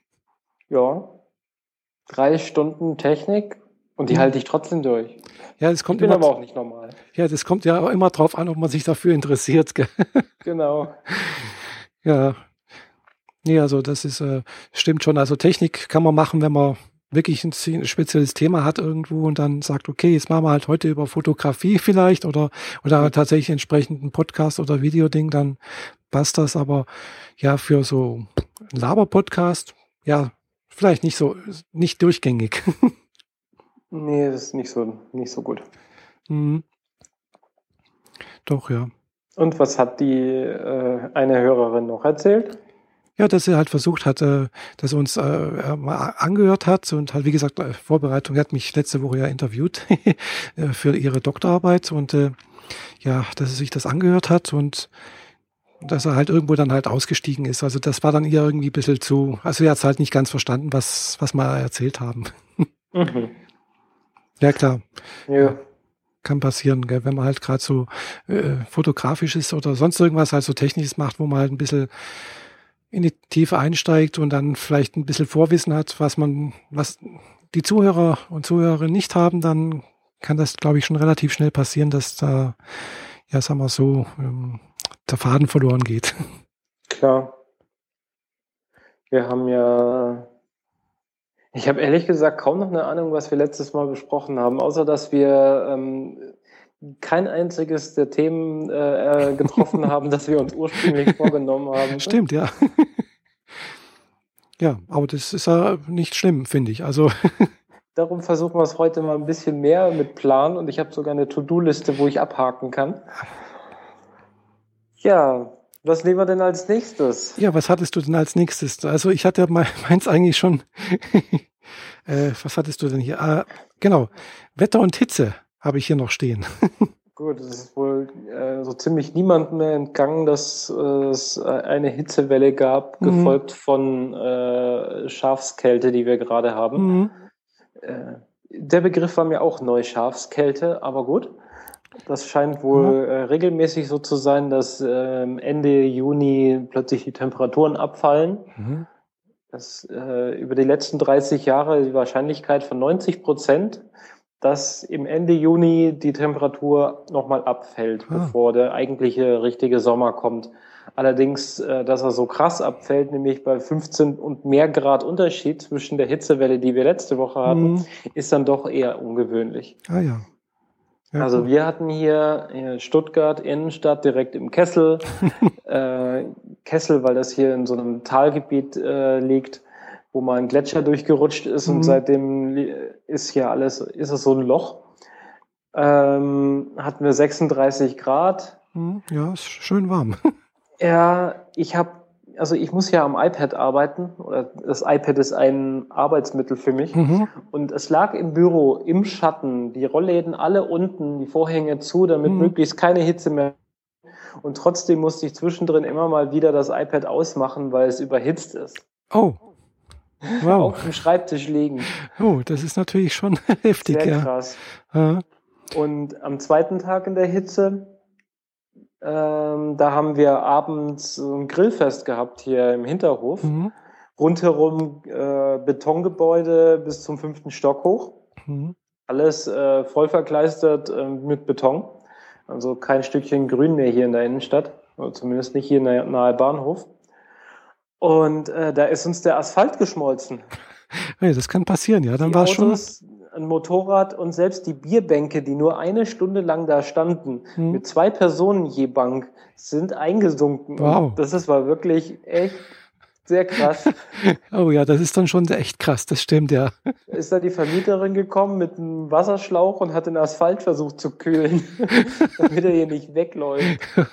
ja. Drei Stunden Technik und die mhm. halte ich trotzdem durch. Ja, das kommt ich bin immer, aber auch nicht normal. Ja, das kommt ja auch immer drauf an, ob man sich dafür interessiert. Gell? Genau. Ja. Nee, also das ist, äh, stimmt schon. Also Technik kann man machen, wenn man wirklich ein, ein spezielles Thema hat irgendwo und dann sagt, okay, jetzt machen wir halt heute über Fotografie vielleicht oder, oder tatsächlich entsprechend einen Podcast oder Videoding, dann passt das. Aber ja, für so ein Laber-Podcast, ja, vielleicht nicht so, nicht durchgängig. nee, das ist nicht so, nicht so gut. Mhm. Doch, ja. Und was hat die äh, eine Hörerin noch erzählt? Ja, dass er halt versucht hat, äh, dass er uns äh, mal angehört hat und halt, wie gesagt, äh, Vorbereitung, er hat mich letzte Woche ja interviewt äh, für ihre Doktorarbeit und äh, ja, dass er sich das angehört hat und dass er halt irgendwo dann halt ausgestiegen ist. Also das war dann ihr irgendwie ein bisschen zu, also er hat es halt nicht ganz verstanden, was, was wir erzählt haben. mhm. Ja, klar. Ja. Kann passieren, gell? wenn man halt gerade so äh, fotografisch ist oder sonst irgendwas halt so technisches macht, wo man halt ein bisschen in die Tiefe einsteigt und dann vielleicht ein bisschen Vorwissen hat, was man, was die Zuhörer und Zuhörerinnen nicht haben, dann kann das, glaube ich, schon relativ schnell passieren, dass da, ja, sagen wir so, ähm, der Faden verloren geht. Klar. Wir haben ja, ich habe ehrlich gesagt kaum noch eine Ahnung, was wir letztes Mal besprochen haben, außer dass wir ähm, kein einziges der Themen äh, äh getroffen haben, das wir uns ursprünglich vorgenommen haben. Stimmt, ja. ja, aber das ist ja nicht schlimm, finde ich. Also Darum versuchen wir es heute mal ein bisschen mehr mit Plan und ich habe sogar eine To-Do-Liste, wo ich abhaken kann. Ja, was nehmen wir denn als nächstes? Ja, was hattest du denn als nächstes? Also ich hatte meins eigentlich schon. äh, was hattest du denn hier? Ah, genau, Wetter und Hitze habe ich hier noch stehen. Gut, es ist wohl äh, so ziemlich niemandem mehr entgangen, dass äh, es eine Hitzewelle gab, mhm. gefolgt von äh, Schafskälte, die wir gerade haben. Mhm. Äh, der Begriff war mir auch neu, Schafskälte, aber gut. Das scheint wohl mhm. äh, regelmäßig so zu sein, dass äh, Ende Juni plötzlich die Temperaturen abfallen. Mhm. Das, äh, über die letzten 30 Jahre die Wahrscheinlichkeit von 90 Prozent, dass im Ende Juni die Temperatur nochmal abfällt, ah. bevor der eigentliche richtige Sommer kommt. Allerdings, äh, dass er so krass abfällt, nämlich bei 15 und mehr Grad Unterschied zwischen der Hitzewelle, die wir letzte Woche hatten, mhm. ist dann doch eher ungewöhnlich. Ah ja. ja also wir hatten hier in Stuttgart Innenstadt direkt im Kessel, äh, Kessel, weil das hier in so einem Talgebiet äh, liegt, wo mal ein Gletscher durchgerutscht ist mhm. und seitdem ist hier alles, ist es so ein Loch. Ähm, hatten wir 36 Grad. Mhm. Ja, ist schön warm. Ja, ich habe, also ich muss ja am iPad arbeiten. Das iPad ist ein Arbeitsmittel für mich. Mhm. Und es lag im Büro im Schatten, die Rollläden alle unten, die Vorhänge zu, damit mhm. möglichst keine Hitze mehr. Und trotzdem musste ich zwischendrin immer mal wieder das iPad ausmachen, weil es überhitzt ist. Oh. Wow. Auf dem Schreibtisch liegen. Oh, das ist natürlich schon heftig, Sehr ja. krass. Ja. Und am zweiten Tag in der Hitze ähm, da haben wir abends ein Grillfest gehabt hier im Hinterhof. Mhm. Rundherum äh, Betongebäude bis zum fünften Stock hoch. Mhm. Alles äh, voll verkleistert äh, mit Beton. Also kein Stückchen Grün mehr hier in der Innenstadt. Oder zumindest nicht hier nahe Bahnhof. Und äh, da ist uns der Asphalt geschmolzen. Hey, das kann passieren, ja. Dann war schon ein Motorrad und selbst die Bierbänke, die nur eine Stunde lang da standen, hm. mit zwei Personen je Bank, sind eingesunken. Wow. das ist, war wirklich echt sehr krass. oh ja, das ist dann schon echt krass, das stimmt, ja. Ist da die Vermieterin gekommen mit einem Wasserschlauch und hat den Asphalt versucht zu kühlen, damit er hier nicht wegläuft.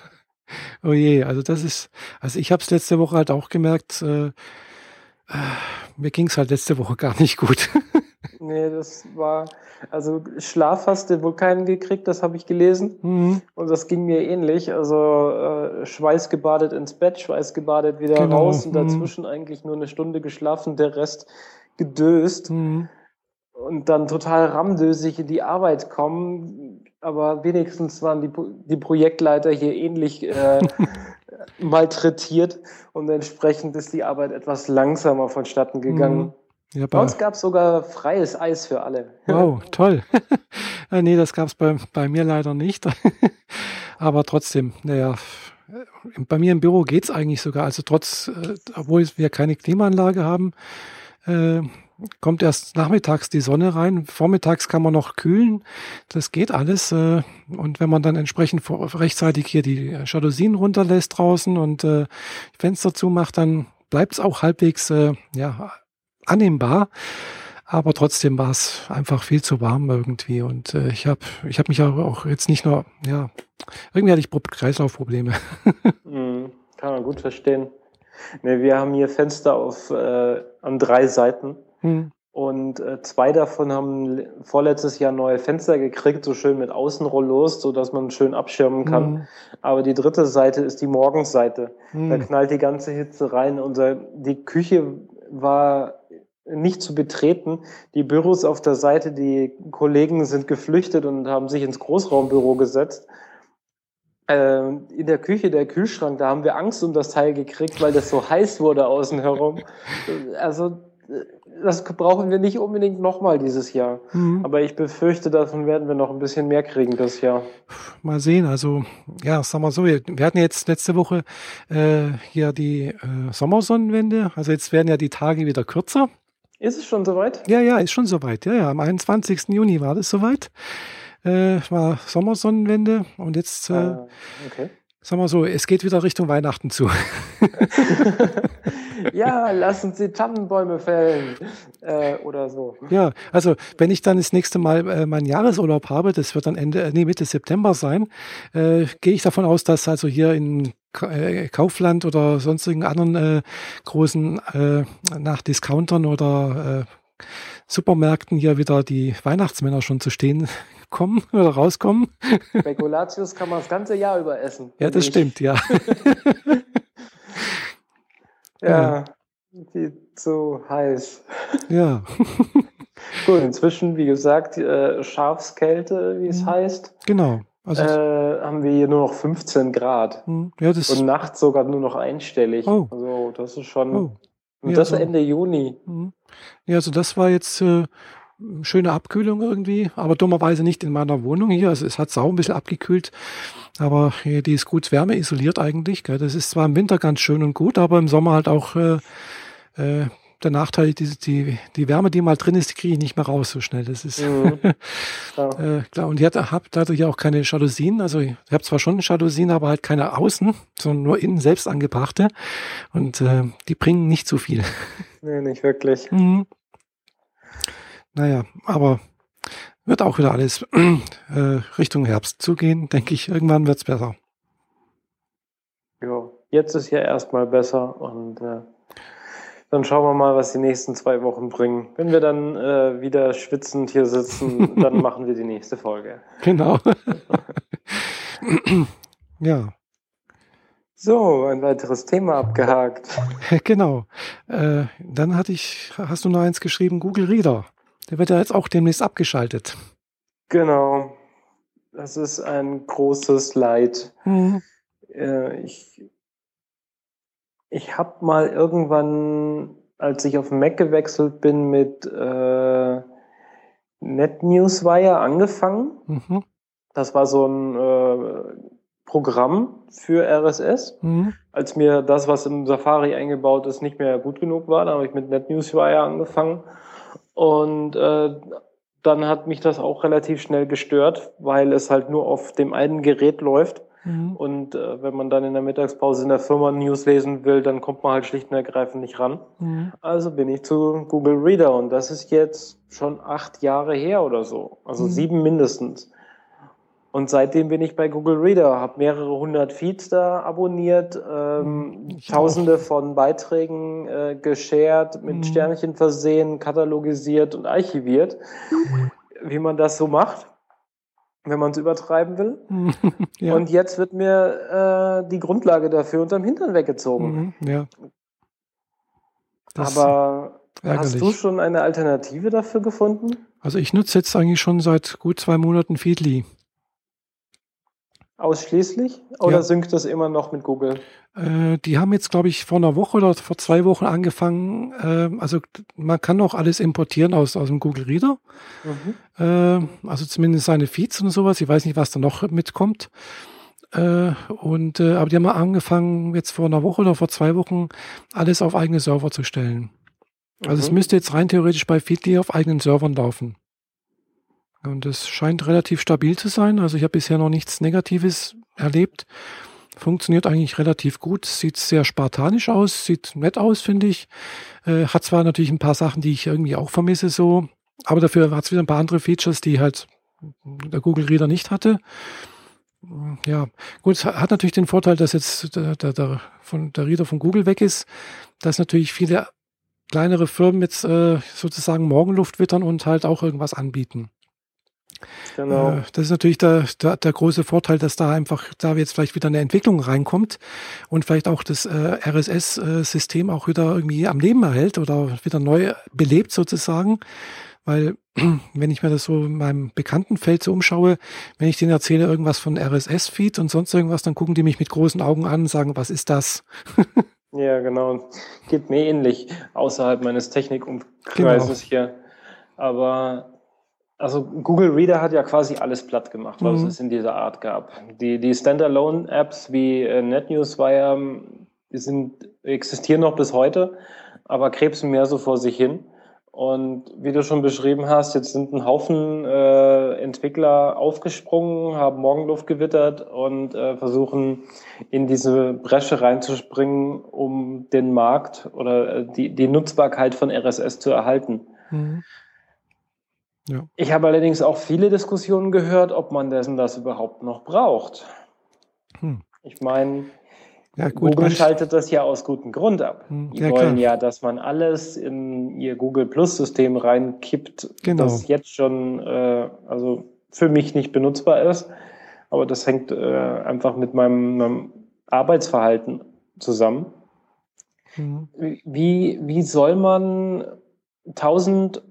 Oh je, also das ist, also ich habe es letzte Woche halt auch gemerkt, äh, äh mir ging es halt letzte Woche gar nicht gut. Nee, das war, also Schlaf hast du wohl keinen gekriegt, das habe ich gelesen. Mhm. Und das ging mir ähnlich. Also äh, schweißgebadet ins Bett, schweißgebadet wieder genau. raus und mhm. dazwischen mhm. eigentlich nur eine Stunde geschlafen, der Rest gedöst. Mhm. Und dann total ramdösig in die Arbeit kommen. Aber wenigstens waren die, die Projektleiter hier ähnlich äh, malträtiert und entsprechend ist die Arbeit etwas langsamer vonstatten gegangen. Mhm. Ja, bei, bei uns gab es sogar freies Eis für alle. Wow, toll. Äh, nee, das gab es bei, bei mir leider nicht. Aber trotzdem, naja, bei mir im Büro geht's eigentlich sogar. Also trotz, äh, obwohl wir keine Klimaanlage haben, äh, kommt erst nachmittags die Sonne rein. Vormittags kann man noch kühlen. Das geht alles. Äh, und wenn man dann entsprechend rechtzeitig hier die Jalousien runterlässt draußen und äh, Fenster zumacht, dann bleibt's auch halbwegs äh, ja, annehmbar. Aber trotzdem war es einfach viel zu warm irgendwie. Und äh, ich habe ich hab mich auch jetzt nicht nur, ja, irgendwie hatte ich Kreislaufprobleme. Mhm, kann man gut verstehen. Nee, wir haben hier Fenster auf äh, an drei Seiten. Mhm. Und äh, zwei davon haben vorletztes Jahr neue Fenster gekriegt, so schön mit Außenrollos, so dass man schön abschirmen kann. Mhm. Aber die dritte Seite ist die Morgenseite. Mhm. Da knallt die ganze Hitze rein. Unser, die Küche war nicht zu betreten. Die Büros auf der Seite, die Kollegen sind geflüchtet und haben sich ins Großraumbüro gesetzt. Ähm, in der Küche, der Kühlschrank, da haben wir Angst um das Teil gekriegt, weil das so heiß wurde außen herum. Also das brauchen wir nicht unbedingt nochmal dieses Jahr. Mhm. Aber ich befürchte, davon werden wir noch ein bisschen mehr kriegen das Jahr. Mal sehen. Also, ja, sagen wir so, wir, wir hatten jetzt letzte Woche äh, hier die äh, Sommersonnenwende. Also jetzt werden ja die Tage wieder kürzer. Ist es schon soweit? Ja, ja, ist schon soweit. Ja, ja, am 21. Juni war das soweit. Äh, war Sommersonnenwende und jetzt, äh, ah, okay. Sagen wir so, es geht wieder Richtung Weihnachten zu. ja, lassen Sie Tannenbäume fällen äh, oder so. Ja, also wenn ich dann das nächste Mal äh, meinen Jahresurlaub habe, das wird dann Ende, äh, nee, Mitte September sein, äh, gehe ich davon aus, dass also hier in äh, Kaufland oder sonstigen anderen äh, großen nach Discountern oder Supermärkten hier wieder die Weihnachtsmänner schon zu stehen kommen oder rauskommen. Spekulatius kann man das ganze Jahr über essen. Ja, das stimmt, ja. ja, viel zu heiß. Ja. Gut, inzwischen, wie gesagt, äh, Schafskälte, wie es mhm. heißt. Genau. Also äh, haben wir hier nur noch 15 Grad. Mhm. Ja, das und nachts sogar nur noch einstellig. Oh. Also das ist schon. Oh. Und ja, das so. Ende Juni. Mhm. Ja, also das war jetzt äh, schöne Abkühlung irgendwie, aber dummerweise nicht in meiner Wohnung hier. Also es hat sau ein bisschen abgekühlt, aber die ist gut wärmeisoliert eigentlich. Gell. Das ist zwar im Winter ganz schön und gut, aber im Sommer halt auch äh, äh, der Nachteil, die, die, die Wärme, die mal drin ist, die kriege ich nicht mehr raus so schnell. Das ist mhm. klar. äh, klar. Und ich habe dadurch auch keine Jalousien. Also ich habe zwar schon Jalousien, aber halt keine außen, sondern nur innen selbst angebrachte. Und äh, die bringen nicht so viel. Nee, nicht wirklich. Mhm. Naja, aber wird auch wieder alles äh, Richtung Herbst zugehen, denke ich. Irgendwann wird's besser. Ja, jetzt ist ja erstmal besser und äh, dann schauen wir mal, was die nächsten zwei Wochen bringen. Wenn wir dann äh, wieder schwitzend hier sitzen, dann machen wir die nächste Folge. Genau. ja. So, ein weiteres Thema abgehakt. Genau. Äh, dann hatte ich, hast du noch eins geschrieben, Google Reader. Der wird ja jetzt auch demnächst abgeschaltet. Genau. Das ist ein großes Leid. Mhm. Äh, ich ich habe mal irgendwann, als ich auf Mac gewechselt bin, mit äh, NetNewsWire angefangen. Mhm. Das war so ein äh, Programm für RSS. Mhm. Als mir das, was im Safari eingebaut ist, nicht mehr gut genug war, dann habe ich mit NetNewsWire angefangen. Und äh, dann hat mich das auch relativ schnell gestört, weil es halt nur auf dem einen Gerät läuft Mhm. Und äh, wenn man dann in der Mittagspause in der Firma News lesen will, dann kommt man halt schlicht und ergreifend nicht ran. Mhm. Also bin ich zu Google Reader und das ist jetzt schon acht Jahre her oder so. Also mhm. sieben mindestens. Und seitdem bin ich bei Google Reader, habe mehrere hundert Feeds da abonniert, ähm, mhm. tausende auch. von Beiträgen äh, geshared, mit mhm. Sternchen versehen, katalogisiert und archiviert, mhm. wie man das so macht wenn man es übertreiben will. ja. Und jetzt wird mir äh, die Grundlage dafür unterm Hintern weggezogen. Mhm, ja. Das Aber ärgerlich. hast du schon eine Alternative dafür gefunden? Also ich nutze jetzt eigentlich schon seit gut zwei Monaten Feedly. Ausschließlich? Oder ja. synkt das immer noch mit Google? Äh, die haben jetzt, glaube ich, vor einer Woche oder vor zwei Wochen angefangen. Äh, also man kann auch alles importieren aus, aus dem Google Reader. Mhm. Äh, also zumindest seine Feeds und sowas. Ich weiß nicht, was da noch mitkommt. Äh, und äh, aber die haben angefangen, jetzt vor einer Woche oder vor zwei Wochen alles auf eigene Server zu stellen. Also mhm. es müsste jetzt rein theoretisch bei Feedly auf eigenen Servern laufen. Und es scheint relativ stabil zu sein. Also ich habe bisher noch nichts Negatives erlebt. Funktioniert eigentlich relativ gut. Sieht sehr spartanisch aus, sieht nett aus, finde ich. Äh, hat zwar natürlich ein paar Sachen, die ich irgendwie auch vermisse, so, aber dafür hat es wieder ein paar andere Features, die halt der Google Reader nicht hatte. Ja, gut, hat natürlich den Vorteil, dass jetzt der, der, der, von, der Reader von Google weg ist, dass natürlich viele kleinere Firmen jetzt äh, sozusagen Morgenluft wittern und halt auch irgendwas anbieten. Genau. Äh, das ist natürlich der, der, der große Vorteil, dass da einfach, da jetzt vielleicht wieder eine Entwicklung reinkommt und vielleicht auch das äh, RSS-System auch wieder irgendwie am Leben erhält oder wieder neu belebt sozusagen. Weil, wenn ich mir das so in meinem Bekanntenfeld so umschaue, wenn ich denen erzähle irgendwas von RSS-Feed und sonst irgendwas, dann gucken die mich mit großen Augen an und sagen, was ist das? ja, genau. Geht mir ähnlich außerhalb meines Technikumkreises genau. hier. Aber also Google Reader hat ja quasi alles platt gemacht, was mhm. es in dieser Art gab. Die, die Standalone-Apps wie äh, NetNewsWire, sind, existieren noch bis heute, aber krebsen mehr so vor sich hin. Und wie du schon beschrieben hast, jetzt sind ein Haufen äh, Entwickler aufgesprungen, haben Morgenluft gewittert und äh, versuchen in diese Bresche reinzuspringen, um den Markt oder äh, die, die Nutzbarkeit von RSS zu erhalten. Mhm. Ja. Ich habe allerdings auch viele Diskussionen gehört, ob man dessen das überhaupt noch braucht. Hm. Ich meine, ja, gut, Google schaltet das ja aus gutem Grund ab. Hm, Die ja, wollen klar. ja, dass man alles in ihr Google Plus System reinkippt, genau. das jetzt schon, äh, also für mich nicht benutzbar ist. Aber das hängt äh, einfach mit meinem, meinem Arbeitsverhalten zusammen. Mhm. Wie, wie soll man tausend,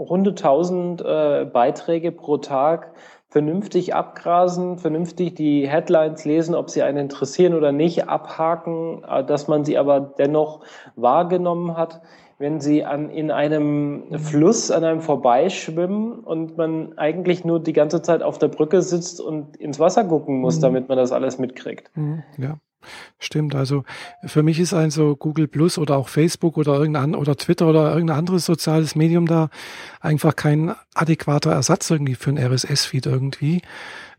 runde tausend äh, Beiträge pro Tag vernünftig abgrasen, vernünftig die Headlines lesen, ob sie einen interessieren oder nicht, abhaken, äh, dass man sie aber dennoch wahrgenommen hat, wenn sie an, in einem Fluss an einem vorbeischwimmen und man eigentlich nur die ganze Zeit auf der Brücke sitzt und ins Wasser gucken muss, mhm. damit man das alles mitkriegt. Mhm, ja. Stimmt, also für mich ist also Google Plus oder auch Facebook oder irgendein oder Twitter oder irgendein anderes soziales Medium da einfach kein adäquater Ersatz irgendwie für ein RSS-Feed irgendwie.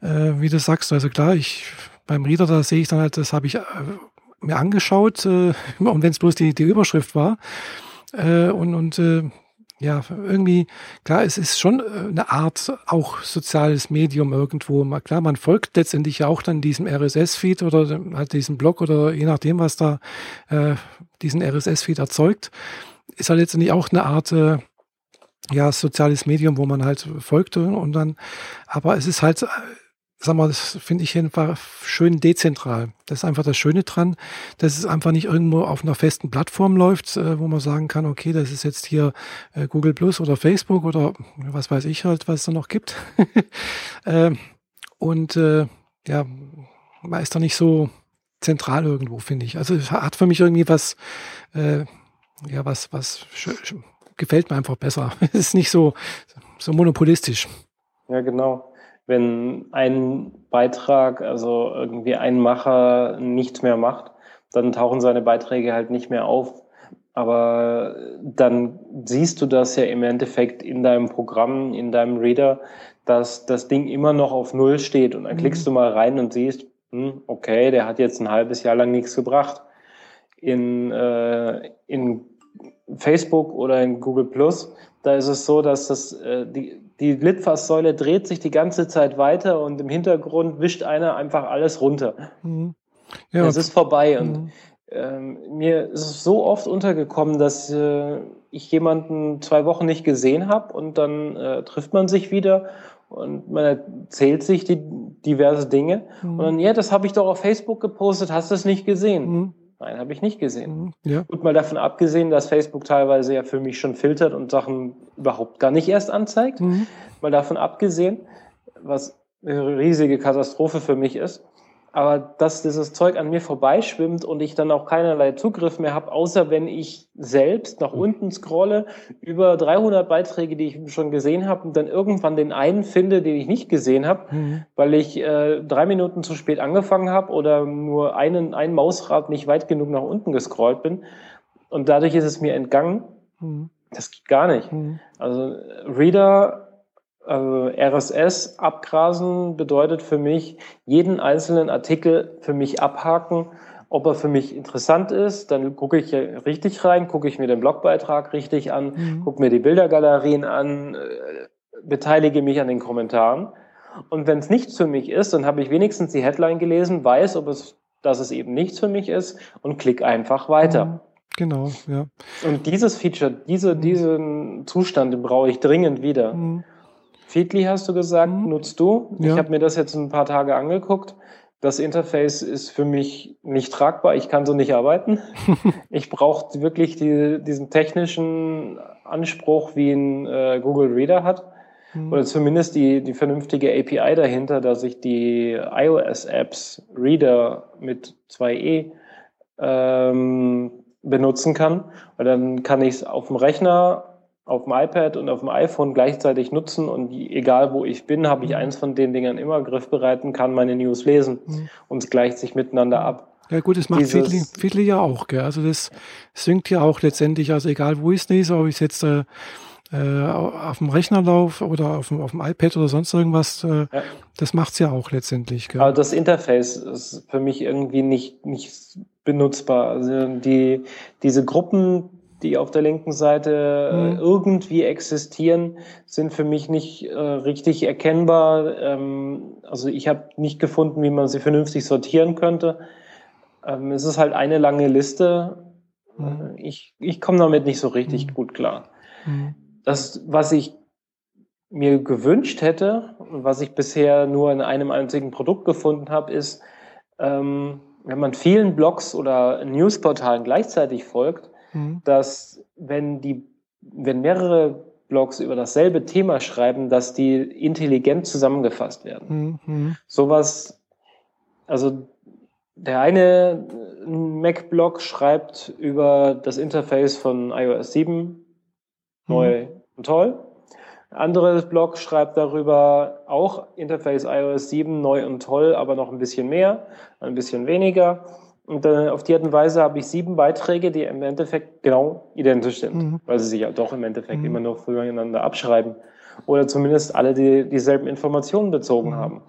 Äh, wie du sagst, also klar, ich beim Reader, da sehe ich dann halt, das habe ich äh, mir angeschaut, äh, und wenn es bloß die, die Überschrift war. Äh, und und äh, ja, irgendwie, klar, es ist schon äh, eine Art auch soziales Medium irgendwo. Klar, man folgt letztendlich ja auch dann diesem RSS-Feed oder halt diesem Blog oder je nachdem, was da äh, diesen RSS-Feed erzeugt. Ist halt letztendlich auch eine Art, äh, ja, soziales Medium, wo man halt folgt und dann, aber es ist halt sag mal, das finde ich einfach schön dezentral. Das ist einfach das Schöne dran, dass es einfach nicht irgendwo auf einer festen Plattform läuft, äh, wo man sagen kann, okay, das ist jetzt hier äh, Google Plus oder Facebook oder was weiß ich halt, was es da noch gibt. äh, und äh, ja, man ist da nicht so zentral irgendwo, finde ich. Also es hat für mich irgendwie was, ja, was, was gefällt mir einfach besser. es ist nicht so, so monopolistisch. Ja, genau wenn ein Beitrag, also irgendwie ein Macher nichts mehr macht, dann tauchen seine Beiträge halt nicht mehr auf. Aber dann siehst du das ja im Endeffekt in deinem Programm, in deinem Reader, dass das Ding immer noch auf Null steht. Und dann mhm. klickst du mal rein und siehst, hm, okay, der hat jetzt ein halbes Jahr lang nichts gebracht. In, äh, in Facebook oder in Google Plus, da ist es so, dass das, äh, die, die Litfaßsäule dreht sich die ganze Zeit weiter und im Hintergrund wischt einer einfach alles runter. Mhm. Ja. Es ist vorbei und mhm. ähm, mir ist es so oft untergekommen, dass äh, ich jemanden zwei Wochen nicht gesehen habe und dann äh, trifft man sich wieder und man erzählt sich die diverse Dinge mhm. und dann, ja, das habe ich doch auf Facebook gepostet, hast du es nicht gesehen? Nein, habe ich nicht gesehen. Mhm, ja. Gut, mal davon abgesehen, dass Facebook teilweise ja für mich schon filtert und Sachen überhaupt gar nicht erst anzeigt. Mhm. Mal davon abgesehen, was eine riesige Katastrophe für mich ist. Aber dass dieses Zeug an mir vorbeischwimmt und ich dann auch keinerlei Zugriff mehr habe, außer wenn ich selbst nach unten scrolle über 300 Beiträge, die ich schon gesehen habe und dann irgendwann den einen finde, den ich nicht gesehen habe, mhm. weil ich äh, drei Minuten zu spät angefangen habe oder nur einen, ein Mausrad nicht weit genug nach unten gescrollt bin. Und dadurch ist es mir entgangen. Mhm. Das geht gar nicht. Mhm. Also Reader also RSS abgrasen bedeutet für mich, jeden einzelnen Artikel für mich abhaken, ob er für mich interessant ist. Dann gucke ich richtig rein, gucke ich mir den Blogbeitrag richtig an, mhm. gucke mir die Bildergalerien an, äh, beteilige mich an den Kommentaren. Und wenn es nichts für mich ist, dann habe ich wenigstens die Headline gelesen, weiß, ob es, dass es eben nichts für mich ist und klicke einfach weiter. Mhm. Genau, ja. Und dieses Feature, diese, mhm. diesen Zustand, brauche ich dringend wieder. Mhm. Feedly hast du gesagt, mhm. nutzt du. Ja. Ich habe mir das jetzt ein paar Tage angeguckt. Das Interface ist für mich nicht tragbar. Ich kann so nicht arbeiten. ich brauche wirklich die, diesen technischen Anspruch, wie ein äh, Google Reader hat. Mhm. Oder zumindest die, die vernünftige API dahinter, dass ich die iOS-Apps Reader mit 2e ähm, benutzen kann. Und dann kann ich es auf dem Rechner auf dem iPad und auf dem iPhone gleichzeitig nutzen und egal wo ich bin, habe ich mhm. eins von den Dingern immer griffbereit und kann meine News lesen mhm. und es gleicht sich miteinander ab. Ja gut, das macht Feedly, Feedly ja auch, gell? also das synkt ja auch letztendlich, also egal wo ich es lese, ob ich es jetzt äh, äh, auf dem Rechner laufe oder auf dem, auf dem iPad oder sonst irgendwas, äh, ja. das macht's ja auch letztendlich. Gell? Aber das Interface ist für mich irgendwie nicht, nicht benutzbar. Also die, diese Gruppen, die auf der linken Seite äh, mhm. irgendwie existieren, sind für mich nicht äh, richtig erkennbar. Ähm, also ich habe nicht gefunden, wie man sie vernünftig sortieren könnte. Ähm, es ist halt eine lange Liste. Mhm. Ich, ich komme damit nicht so richtig mhm. gut klar. Mhm. Das, was ich mir gewünscht hätte, was ich bisher nur in einem einzigen Produkt gefunden habe, ist, ähm, wenn man vielen Blogs oder Newsportalen gleichzeitig folgt, mhm. dass wenn die, wenn mehrere Blogs über dasselbe Thema schreiben, dass die intelligent zusammengefasst werden. Mhm. Sowas, also der eine Mac-Blog schreibt über das Interface von iOS 7 neu mhm. und toll. Anderes Blog schreibt darüber auch Interface iOS 7 neu und toll, aber noch ein bisschen mehr, ein bisschen weniger. Und äh, auf die Art und Weise habe ich sieben Beiträge, die im Endeffekt genau identisch sind, mhm. weil sie sich ja doch im Endeffekt mhm. immer noch voneinander abschreiben. Oder zumindest alle die, dieselben Informationen bezogen mhm. haben.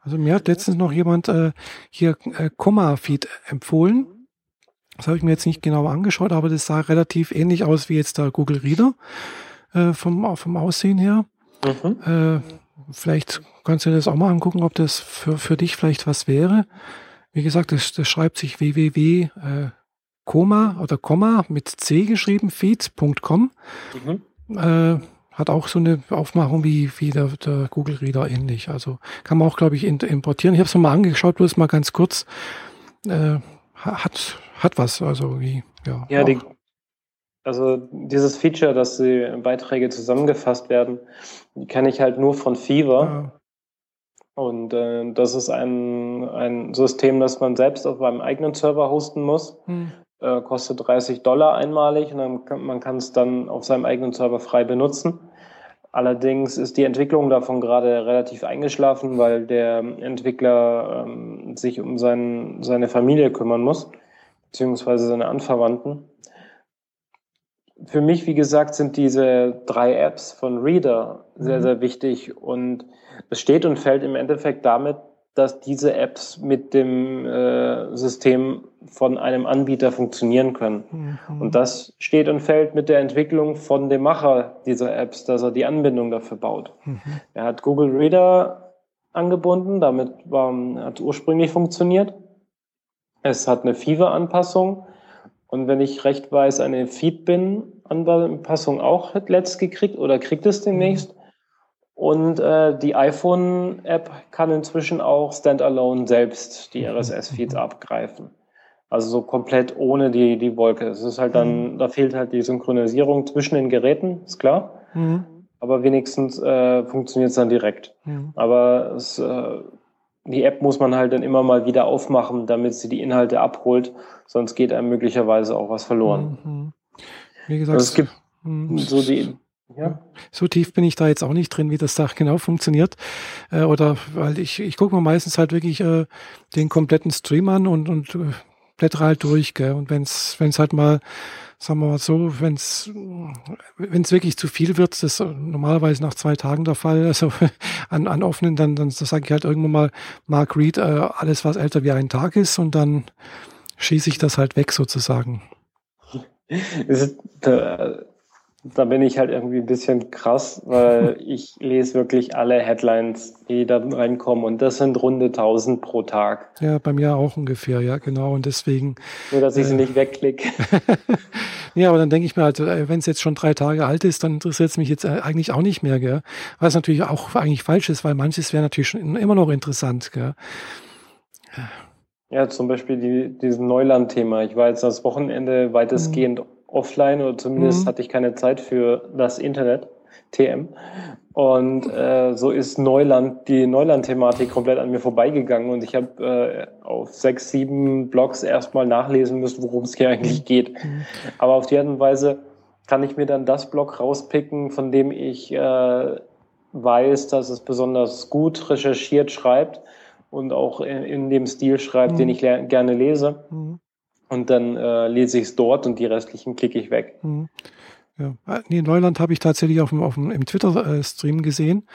Also mir hat letztens noch jemand äh, hier äh, Komma-Feed empfohlen. Das habe ich mir jetzt nicht genau angeschaut, aber das sah relativ ähnlich aus wie jetzt der Google Reader äh, vom, vom Aussehen her. Mhm. Äh, vielleicht kannst du dir das auch mal angucken, ob das für, für dich vielleicht was wäre. Wie gesagt, das, das schreibt sich www. Äh, Komma oder Komma mit C geschrieben, feed.com. Mhm. Äh, hat auch so eine Aufmachung wie, wie der, der Google Reader ähnlich. Also kann man auch, glaube ich, importieren. Ich habe es mal angeschaut, bloß mal ganz kurz. Äh, hat, hat was, also wie, ja. Ja, die, also dieses Feature, dass die Beiträge zusammengefasst werden, die kenne ich halt nur von Fever. Und äh, das ist ein, ein System, das man selbst auf einem eigenen Server hosten muss. Hm. Äh, kostet 30 Dollar einmalig und dann kann, man kann es dann auf seinem eigenen Server frei benutzen. Allerdings ist die Entwicklung davon gerade relativ eingeschlafen, weil der Entwickler ähm, sich um sein, seine Familie kümmern muss, beziehungsweise seine Anverwandten für mich, wie gesagt, sind diese drei Apps von Reader sehr, mhm. sehr wichtig und es steht und fällt im Endeffekt damit, dass diese Apps mit dem äh, System von einem Anbieter funktionieren können. Mhm. Und das steht und fällt mit der Entwicklung von dem Macher dieser Apps, dass er die Anbindung dafür baut. Mhm. Er hat Google Reader angebunden, damit war, hat ursprünglich funktioniert. Es hat eine Fever-Anpassung und wenn ich recht weiß, eine Feedbin-Anpassung auch hat letzt gekriegt oder kriegt es demnächst. Und äh, die iPhone-App kann inzwischen auch standalone selbst die mhm. RSS-Feeds abgreifen. Also so komplett ohne die, die Wolke. Es ist halt dann, mhm. da fehlt halt die Synchronisierung zwischen den Geräten, ist klar. Mhm. Aber wenigstens äh, funktioniert es dann direkt. Mhm. Aber es, äh, die App muss man halt dann immer mal wieder aufmachen, damit sie die Inhalte abholt, sonst geht einem möglicherweise auch was verloren. Mhm. Wie gesagt, also es gibt mhm. so die ja. So tief bin ich da jetzt auch nicht drin, wie das da genau funktioniert. Äh, oder weil ich, ich gucke mir meistens halt wirklich äh, den kompletten Stream an und, und äh, blättere halt durch. Gell? Und wenn es halt mal sagen wir mal so, wenn es wenn es wirklich zu viel wird, das ist normalerweise nach zwei Tagen der Fall, also an, an offenen, dann, dann sage ich halt irgendwann mal Mark Reed, äh, alles was älter wie ein Tag ist und dann schieße ich das halt weg sozusagen. Äh, da bin ich halt irgendwie ein bisschen krass, weil ich lese wirklich alle Headlines, die da reinkommen und das sind runde 1000 pro Tag. Ja, bei mir auch ungefähr, ja, genau und deswegen. Nur, dass ich äh, sie nicht wegklicke. ja, aber dann denke ich mir halt, äh, wenn es jetzt schon drei Tage alt ist, dann interessiert es mich jetzt äh, eigentlich auch nicht mehr, gell? Was natürlich auch eigentlich falsch ist, weil manches wäre natürlich schon immer noch interessant, gell? Ja, zum Beispiel die, diesen Neuland-Thema. Ich war jetzt das Wochenende weitestgehend mhm offline oder zumindest mhm. hatte ich keine Zeit für das Internet, TM. Und äh, so ist Neuland, die Neuland-Thematik komplett an mir vorbeigegangen und ich habe äh, auf sechs, sieben Blogs erstmal nachlesen müssen, worum es hier eigentlich geht. Mhm. Aber auf die Art und Weise kann ich mir dann das Blog rauspicken, von dem ich äh, weiß, dass es besonders gut recherchiert schreibt und auch in, in dem Stil schreibt, mhm. den ich gerne lese. Mhm und dann äh, lese ich es dort und die restlichen klicke ich weg. Mhm. Ja. Ah, nee, Neuland habe ich tatsächlich auf dem, auf dem, im Twitter-Stream gesehen.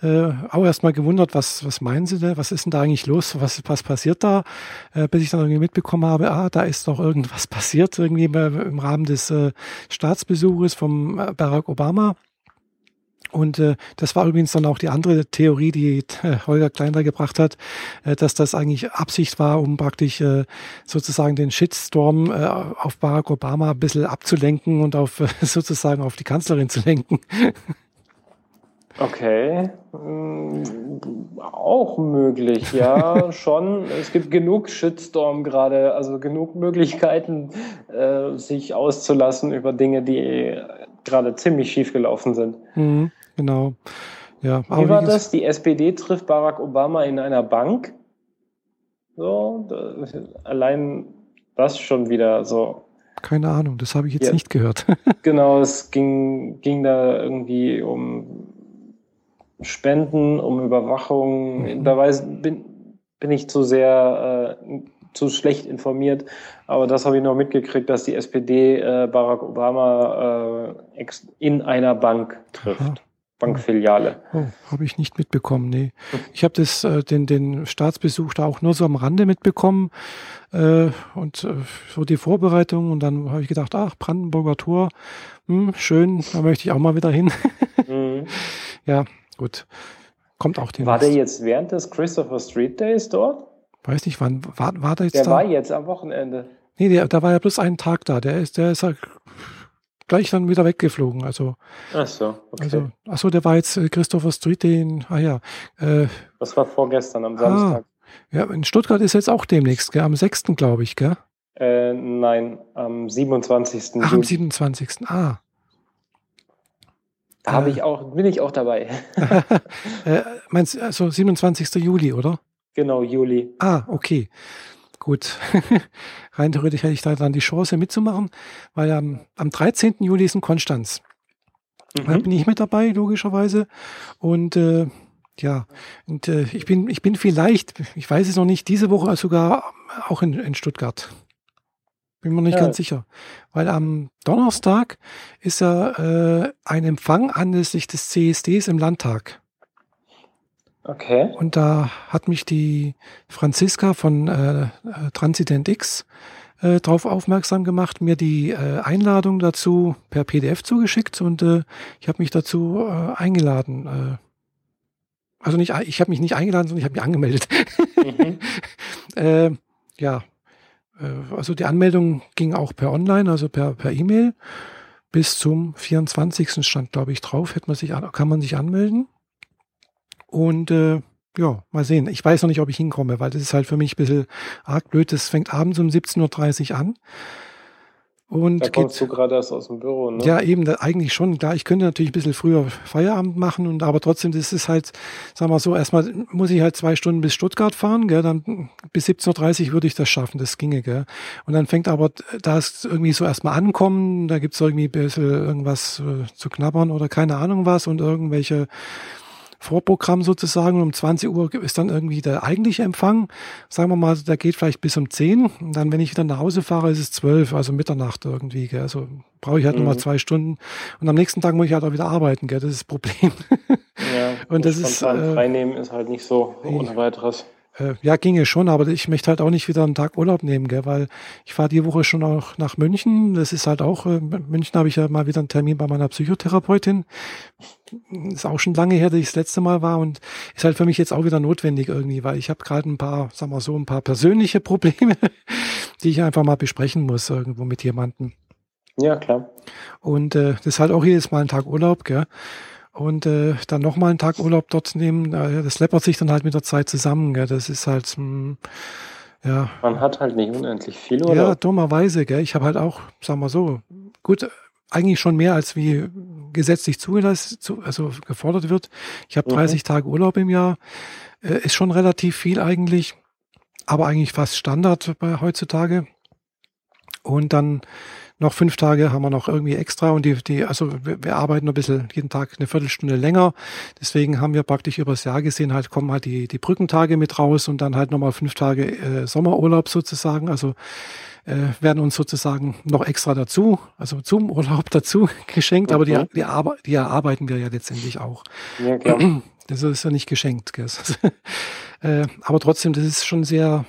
Äh, auch erstmal gewundert, was, was meinen Sie denn? Was ist denn da eigentlich los? Was, was passiert da? Äh, bis ich dann irgendwie mitbekommen habe, ah, da ist doch irgendwas passiert, irgendwie im Rahmen des äh, Staatsbesuches vom äh, Barack Obama. Und äh, das war übrigens dann auch die andere Theorie, die äh, Holger Kleiner gebracht hat, äh, dass das eigentlich Absicht war, um praktisch äh, sozusagen den Shitstorm äh, auf Barack Obama ein bisschen abzulenken und auf äh, sozusagen auf die Kanzlerin zu lenken. Okay. Mm, auch möglich, ja, schon. Es gibt genug Shitstorm gerade, also genug Möglichkeiten, äh, sich auszulassen über Dinge, die gerade ziemlich schief gelaufen sind. Mhm, genau. Ja, wie war das? Die SPD trifft Barack Obama in einer Bank. So, allein das schon wieder so. Keine Ahnung, das habe ich jetzt ja, nicht gehört. genau, es ging, ging da irgendwie um Spenden, um Überwachung. Mhm. Da weiß, bin, bin ich zu sehr äh, zu schlecht informiert, aber das habe ich noch mitgekriegt, dass die SPD äh, Barack Obama äh, in einer Bank trifft. Aha. Bankfiliale. Oh, habe ich nicht mitbekommen, nee. Ich habe das, äh, den, den Staatsbesuch da auch nur so am Rande mitbekommen äh, und äh, so die Vorbereitung und dann habe ich gedacht, ach, Brandenburger Tor, hm, schön, da möchte ich auch mal wieder hin. mhm. Ja, gut. Kommt auch den. War der jetzt während des Christopher Street Days dort? Weiß nicht, wann war, war der jetzt der da? Der war jetzt am Wochenende. Nee, der, da war ja bloß einen Tag da. Der ist, der ist halt gleich dann wieder weggeflogen. Also, ach so, okay. Also, ach so, der war jetzt äh, Christopher Street, den, ah ja. Äh, das war vorgestern am Samstag. Ah, ja, in Stuttgart ist jetzt auch demnächst, gell? am 6. glaube ich, gell? Äh, nein, am 27. Ach, am 27. Ah. Habe äh, ich auch, bin ich auch dabei. äh, meinst also 27. Juli, oder? Genau, Juli. Ah, okay. Gut. Rein theoretisch hätte ich da dann die Chance mitzumachen, weil am, am 13. Juli ist in Konstanz. Mhm. Da bin ich mit dabei, logischerweise. Und äh, ja, und äh, ich bin, ich bin vielleicht, ich weiß es noch nicht, diese Woche sogar auch in, in Stuttgart. Bin mir nicht ja. ganz sicher. Weil am Donnerstag ist ja äh, ein Empfang anlässlich des CSDs im Landtag. Okay. Und da hat mich die Franziska von äh, Transident X äh, darauf aufmerksam gemacht, mir die äh, Einladung dazu per PDF zugeschickt und äh, ich habe mich dazu äh, eingeladen. Äh, also nicht, ich habe mich nicht eingeladen, sondern ich habe mich angemeldet. Mhm. äh, ja, äh, also die Anmeldung ging auch per Online, also per per E-Mail. Bis zum 24. stand, glaube ich, drauf, hätte man sich, kann man sich anmelden. Und äh, ja, mal sehen. Ich weiß noch nicht, ob ich hinkomme, weil das ist halt für mich ein bisschen arg blöd. Das fängt abends um 17.30 Uhr an. Und da kommst geht, du gerade erst aus dem Büro, ne? Ja, eben, da, eigentlich schon. Klar, ich könnte natürlich ein bisschen früher Feierabend machen, und aber trotzdem, das ist halt, sagen wir so, erstmal muss ich halt zwei Stunden bis Stuttgart fahren, gell, dann bis 17.30 Uhr würde ich das schaffen, das ginge, gell. Und dann fängt aber, da ist irgendwie so erstmal ankommen, da gibt's irgendwie ein bisschen irgendwas äh, zu knabbern oder keine Ahnung was und irgendwelche Vorprogramm sozusagen. Um 20 Uhr ist dann irgendwie der eigentliche Empfang. Sagen wir mal, der geht vielleicht bis um 10. Und dann, wenn ich wieder nach Hause fahre, ist es 12, also Mitternacht irgendwie. Gell. Also brauche ich halt mhm. nochmal zwei Stunden. Und am nächsten Tag muss ich halt auch wieder arbeiten. Gell. Das ist das Problem. Ja, und das ist. Äh, Freinehmen ist halt nicht so ohne weiteres. Äh, ja, ginge schon, aber ich möchte halt auch nicht wieder einen Tag Urlaub nehmen, gell, weil ich fahre die Woche schon auch nach München. Das ist halt auch, äh, München habe ich ja mal wieder einen Termin bei meiner Psychotherapeutin. Ist auch schon lange her, dass ich das letzte Mal war und ist halt für mich jetzt auch wieder notwendig irgendwie, weil ich habe gerade ein paar, sagen wir so, ein paar persönliche Probleme, die ich einfach mal besprechen muss irgendwo mit jemandem. Ja, klar. Und äh, das ist halt auch jedes Mal ein Tag Urlaub, gell und äh, dann nochmal einen Tag Urlaub dort nehmen, das läppert sich dann halt mit der Zeit zusammen. Gell? Das ist halt, mh, hm, ja. Man hat halt nicht unendlich viel, oder? Ja, dummerweise. Gell? Ich habe halt auch, sagen wir so, gut, eigentlich schon mehr als wie gesetzlich zugelassen, also gefordert wird. Ich habe 30 mhm. Tage Urlaub im Jahr, äh, ist schon relativ viel eigentlich, aber eigentlich fast Standard bei heutzutage. Und dann noch fünf Tage haben wir noch irgendwie extra und die, die also wir, wir arbeiten ein bisschen jeden Tag eine Viertelstunde länger. Deswegen haben wir praktisch übers Jahr gesehen halt kommen halt die, die Brückentage mit raus und dann halt nochmal fünf Tage äh, Sommerurlaub sozusagen. Also äh, werden uns sozusagen noch extra dazu, also zum Urlaub dazu geschenkt, okay. aber die, die, Arbe die erarbeiten wir ja letztendlich auch. Ja, klar. Das ist ja nicht geschenkt. Äh, aber trotzdem, das ist schon sehr,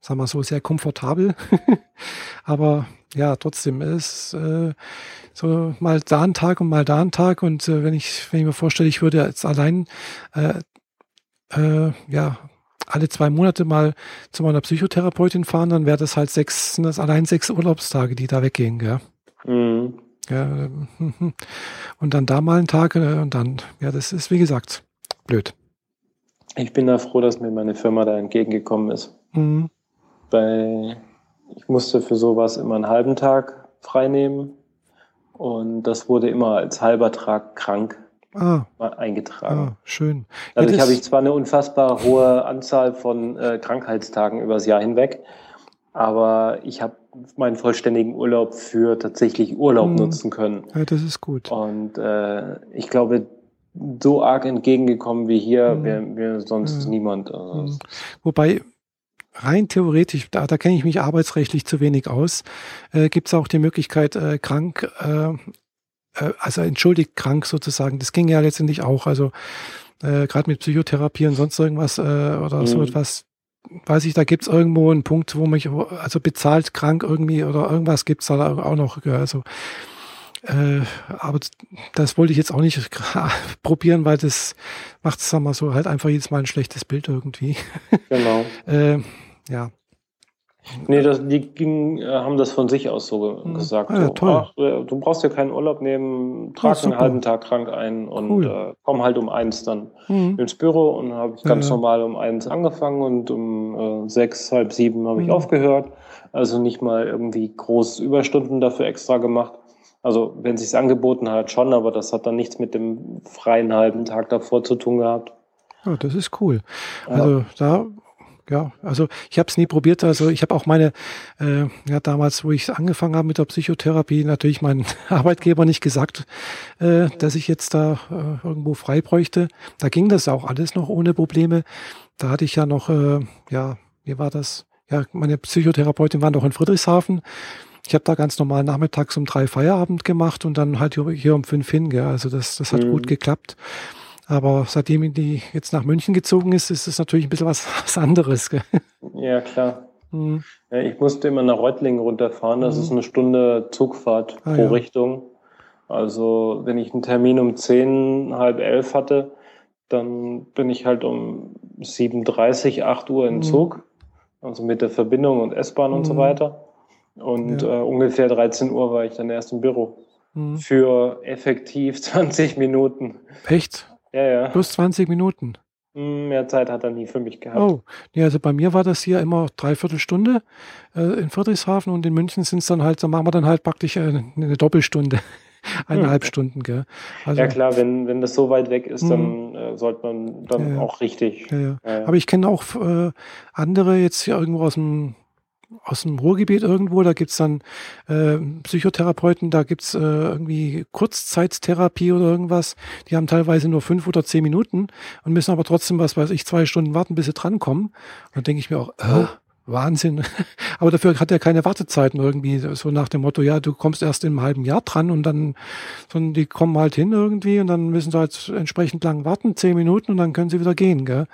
sagen wir so, sehr komfortabel. aber ja, trotzdem ist äh, so mal da ein Tag und mal da ein Tag. Und äh, wenn ich, wenn ich mir vorstelle, ich würde jetzt allein äh, äh, ja alle zwei Monate mal zu meiner Psychotherapeutin fahren, dann wäre das halt sechs, sind das allein sechs Urlaubstage, die da weggehen, gell? Mhm. Ja, und dann da mal einen Tag äh, und dann, ja, das ist wie gesagt blöd. Ich bin da froh, dass mir meine Firma da entgegengekommen ist. Mhm. Weil ich musste für sowas immer einen halben Tag freinehmen und das wurde immer als halber Tag krank ah. eingetragen. Ah, schön. Dadurch ja, habe ich zwar eine unfassbar hohe Anzahl von äh, Krankheitstagen übers Jahr hinweg, aber ich habe meinen vollständigen Urlaub für tatsächlich Urlaub mhm. nutzen können. Ja, das ist gut. Und äh, ich glaube, so arg entgegengekommen wie hier mhm. wäre mir sonst ja. niemand. Also. Wobei rein theoretisch, da, da kenne ich mich arbeitsrechtlich zu wenig aus, äh, gibt es auch die Möglichkeit, äh, krank, äh, äh, also entschuldigt krank sozusagen. Das ging ja letztendlich auch. Also äh, gerade mit Psychotherapie und sonst irgendwas äh, oder mhm. so etwas, weiß ich, da gibt es irgendwo einen Punkt, wo mich, also bezahlt krank irgendwie oder irgendwas gibt es da auch noch. Also äh, aber das wollte ich jetzt auch nicht probieren, weil das macht, sagen wir so, halt einfach jedes Mal ein schlechtes Bild irgendwie. Genau. äh, ja. Nee, das, die ging, äh, haben das von sich aus so hm. gesagt. Ah, ja, toll. ach, du brauchst ja keinen Urlaub nehmen, trag oh, einen halben Tag krank ein und cool. äh, komm halt um eins dann mhm. ins Büro und habe ich ganz ja, normal um eins angefangen und um äh, sechs, halb sieben habe ich mhm. aufgehört. Also nicht mal irgendwie groß Überstunden dafür extra gemacht. Also wenn es sich angeboten hat, schon, aber das hat dann nichts mit dem freien halben Tag davor zu tun gehabt. Ja, das ist cool. Also ja. da ja, also ich habe es nie probiert. Also ich habe auch meine, äh, ja damals, wo ich angefangen habe mit der Psychotherapie, natürlich meinen Arbeitgeber nicht gesagt, äh, dass ich jetzt da äh, irgendwo frei bräuchte. Da ging das auch alles noch ohne Probleme. Da hatte ich ja noch, äh, ja, wie war das? Ja, meine Psychotherapeutin war noch in Friedrichshafen. Ich habe da ganz normal nachmittags um drei Feierabend gemacht und dann halt hier um fünf hin. Gell? Also das, das hat mhm. gut geklappt. Aber seitdem die jetzt nach München gezogen ist, ist es natürlich ein bisschen was, was anderes. Gell? Ja, klar. Mhm. Ja, ich musste immer nach Reutlingen runterfahren. Das mhm. ist eine Stunde Zugfahrt ah, pro ja. Richtung. Also wenn ich einen Termin um zehn, halb elf hatte, dann bin ich halt um 7.30, 8 Uhr im mhm. Zug. Also mit der Verbindung und S-Bahn und so mhm. weiter. Und ja. äh, ungefähr 13 Uhr war ich dann erst im Büro. Mhm. Für effektiv 20 Minuten. Echt? Ja, ja. Plus 20 Minuten. Hm, mehr Zeit hat er nie für mich gehabt. Oh, nee, also bei mir war das hier immer dreiviertel Stunde äh, in Friedrichshafen und in München sind es dann halt, da machen wir dann halt praktisch äh, eine Doppelstunde. Eineinhalb hm. Stunden, gell? Also, ja klar, wenn, wenn das so weit weg ist, hm. dann äh, sollte man dann ja, auch richtig. Ja, ja. Aber ich kenne auch äh, andere jetzt hier irgendwo aus dem aus dem Ruhrgebiet irgendwo, da gibt's dann äh, Psychotherapeuten, da gibt's äh, irgendwie Kurzzeittherapie oder irgendwas. Die haben teilweise nur fünf oder zehn Minuten und müssen aber trotzdem, was weiß ich, zwei Stunden warten, bis sie drankommen. Und dann denke ich mir auch, äh, Wahnsinn. aber dafür hat er keine Wartezeiten irgendwie, so nach dem Motto, ja, du kommst erst in einem halben Jahr dran und dann, sondern die kommen halt hin irgendwie und dann müssen sie halt entsprechend lang warten, zehn Minuten und dann können sie wieder gehen, gell?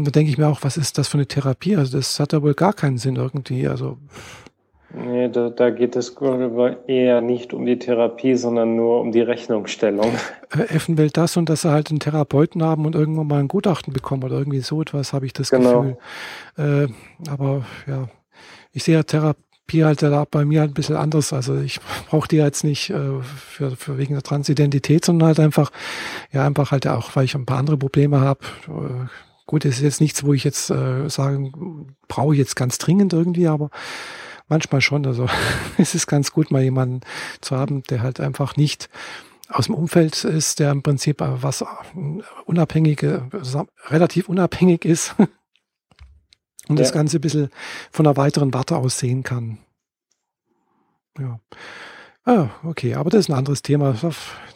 Und da denke ich mir auch, was ist das für eine Therapie? Also das hat ja wohl gar keinen Sinn irgendwie. Also Nee, da, da geht es eher nicht um die Therapie, sondern nur um die Rechnungsstellung. Effen will das und dass sie halt einen Therapeuten haben und irgendwann mal ein Gutachten bekommen oder irgendwie so etwas, habe ich das genau. Gefühl. Äh, aber ja, ich sehe ja Therapie halt da bei mir halt ein bisschen anders. Also ich brauche die jetzt nicht äh, für, für wegen der Transidentität, sondern halt einfach, ja, einfach halt auch, weil ich ein paar andere Probleme habe. Äh, Gut, das ist jetzt nichts, wo ich jetzt äh, sagen, brauche ich jetzt ganz dringend irgendwie, aber manchmal schon. Also es ist ganz gut, mal jemanden zu haben, der halt einfach nicht aus dem Umfeld ist, der im Prinzip äh, was unabhängige, relativ unabhängig ist und ja. das Ganze ein bisschen von einer weiteren Warte aus sehen kann. Ja. Ah, okay, aber das ist ein anderes Thema.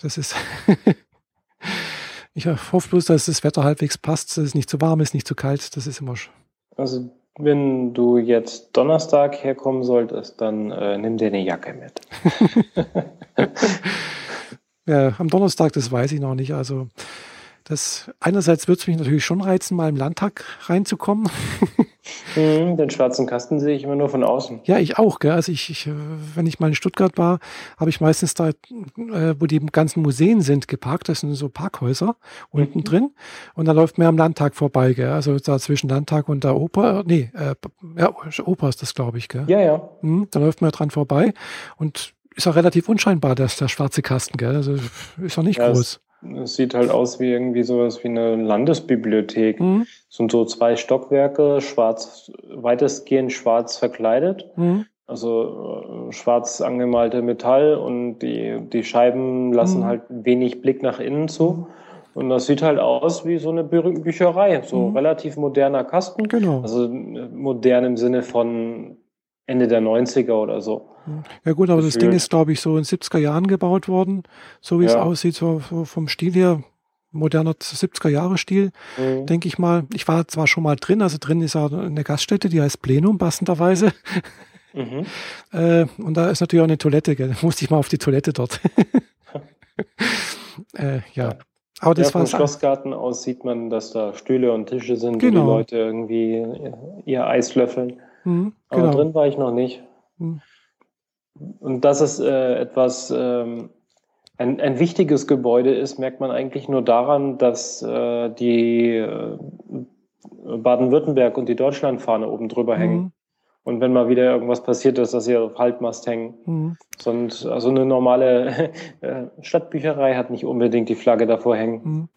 Das ist Ich hoffe bloß, dass das Wetter halbwegs passt, dass es nicht zu warm ist, nicht zu kalt. Das ist immer schön. Also wenn du jetzt Donnerstag herkommen solltest, dann äh, nimm dir eine Jacke mit. ja, am Donnerstag, das weiß ich noch nicht. Also das einerseits wird es mich natürlich schon reizen, mal im Landtag reinzukommen. Mhm, den schwarzen Kasten sehe ich immer nur von außen. Ja, ich auch. Gell? Also ich, ich, wenn ich mal in Stuttgart war, habe ich meistens da, äh, wo die ganzen Museen sind, geparkt. Das sind so Parkhäuser unten mhm. drin. Und da läuft man am Landtag vorbei. Gell? Also da zwischen Landtag und der Oper. Nee, äh, ja, Oper ist das, glaube ich. Gell? Ja, ja. Mhm, da läuft man dran vorbei. Und ist auch relativ unscheinbar, dass der schwarze Kasten, gell? Also ist auch nicht ja, groß. Es, sieht halt aus wie irgendwie sowas wie eine Landesbibliothek. Mhm. Es sind so zwei Stockwerke, schwarz, weitestgehend schwarz verkleidet. Mhm. Also äh, schwarz angemalte Metall und die, die Scheiben lassen mhm. halt wenig Blick nach innen zu. Und das sieht halt aus wie so eine Bü Bücherei, so mhm. relativ moderner Kasten. Genau. Also äh, modern im Sinne von Ende der 90er oder so. Ja gut, aber Gefühlt. das Ding ist, glaube ich, so in 70er Jahren gebaut worden, so wie ja. es aussieht, so, so, vom Stil her, moderner 70er Jahre Stil, mhm. denke ich mal. Ich war zwar schon mal drin, also drin ist ja eine Gaststätte, die heißt Plenum, passenderweise. Mhm. Äh, und da ist natürlich auch eine Toilette, gell? Da musste ich mal auf die Toilette dort. äh, ja. Aber das ja, vom Schlossgarten aus sieht man, dass da Stühle und Tische sind, genau. wo die genau. Leute irgendwie ihr Eis löffeln. Mhm, genau. Aber drin war ich noch nicht. Mhm. Und dass es äh, etwas ähm, ein, ein wichtiges Gebäude ist, merkt man eigentlich nur daran, dass äh, die äh, Baden-Württemberg und die Deutschlandfahne oben drüber mhm. hängen. Und wenn mal wieder irgendwas passiert ist, dass sie auf Haltmast hängen. Mhm. Sonst, also eine normale äh, Stadtbücherei hat nicht unbedingt die Flagge davor hängen. Mhm.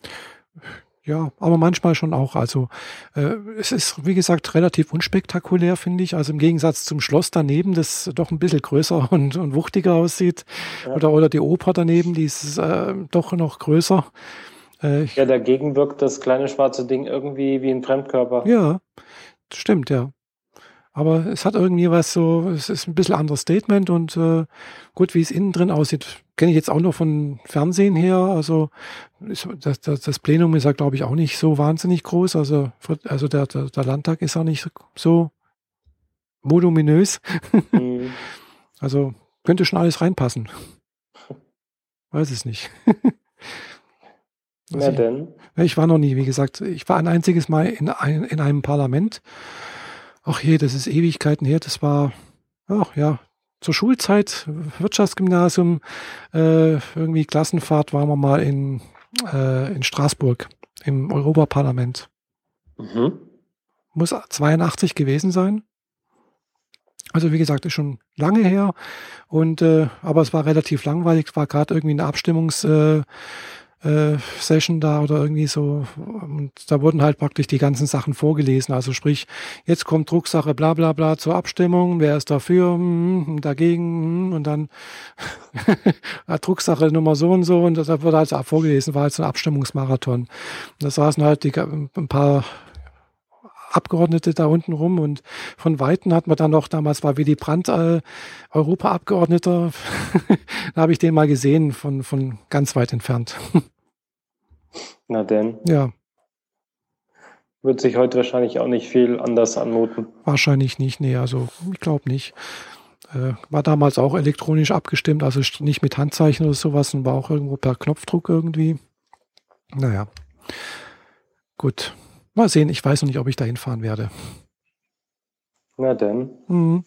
Ja, aber manchmal schon auch. Also äh, es ist, wie gesagt, relativ unspektakulär, finde ich. Also im Gegensatz zum Schloss daneben, das doch ein bisschen größer und, und wuchtiger aussieht. Ja. Oder, oder die Oper daneben, die ist äh, doch noch größer. Äh, ja, dagegen wirkt das kleine schwarze Ding irgendwie wie ein Fremdkörper. Ja, stimmt, ja. Aber es hat irgendwie was so, es ist ein bisschen anderes Statement und äh, gut, wie es innen drin aussieht, kenne ich jetzt auch nur von Fernsehen her. Also ist, das, das, das Plenum ist ja, glaube ich, auch nicht so wahnsinnig groß. Also, also der, der, der Landtag ist auch nicht so voluminös. Mhm. also könnte schon alles reinpassen. Weiß es nicht. Na denn? Ich war noch nie, wie gesagt, ich war ein einziges Mal in, ein, in einem Parlament ach je, das ist Ewigkeiten her, das war, ach ja, zur Schulzeit, Wirtschaftsgymnasium, äh, irgendwie Klassenfahrt waren wir mal in, äh, in Straßburg im Europaparlament. Mhm. Muss 82 gewesen sein. Also wie gesagt, ist schon lange her und äh, aber es war relativ langweilig. Es war gerade irgendwie eine Abstimmungs äh, äh, Session da oder irgendwie so. Und da wurden halt praktisch die ganzen Sachen vorgelesen. Also sprich, jetzt kommt Drucksache bla bla bla zur Abstimmung, wer ist dafür, hm, dagegen hm, und dann Drucksache Nummer so und so und das wurde halt vorgelesen, war halt so ein Abstimmungsmarathon. da saßen halt die, ein paar Abgeordnete da unten rum und von Weitem hat man dann noch, damals war Willy Brandt äh, Europaabgeordneter, da habe ich den mal gesehen von, von ganz weit entfernt. Na denn. Ja. Wird sich heute wahrscheinlich auch nicht viel anders anmuten. Wahrscheinlich nicht, nee, also ich glaube nicht. Äh, war damals auch elektronisch abgestimmt, also nicht mit Handzeichen oder sowas und war auch irgendwo per Knopfdruck irgendwie. Naja. Gut. Mal sehen, ich weiß noch nicht, ob ich da hinfahren werde. Na denn. Mhm.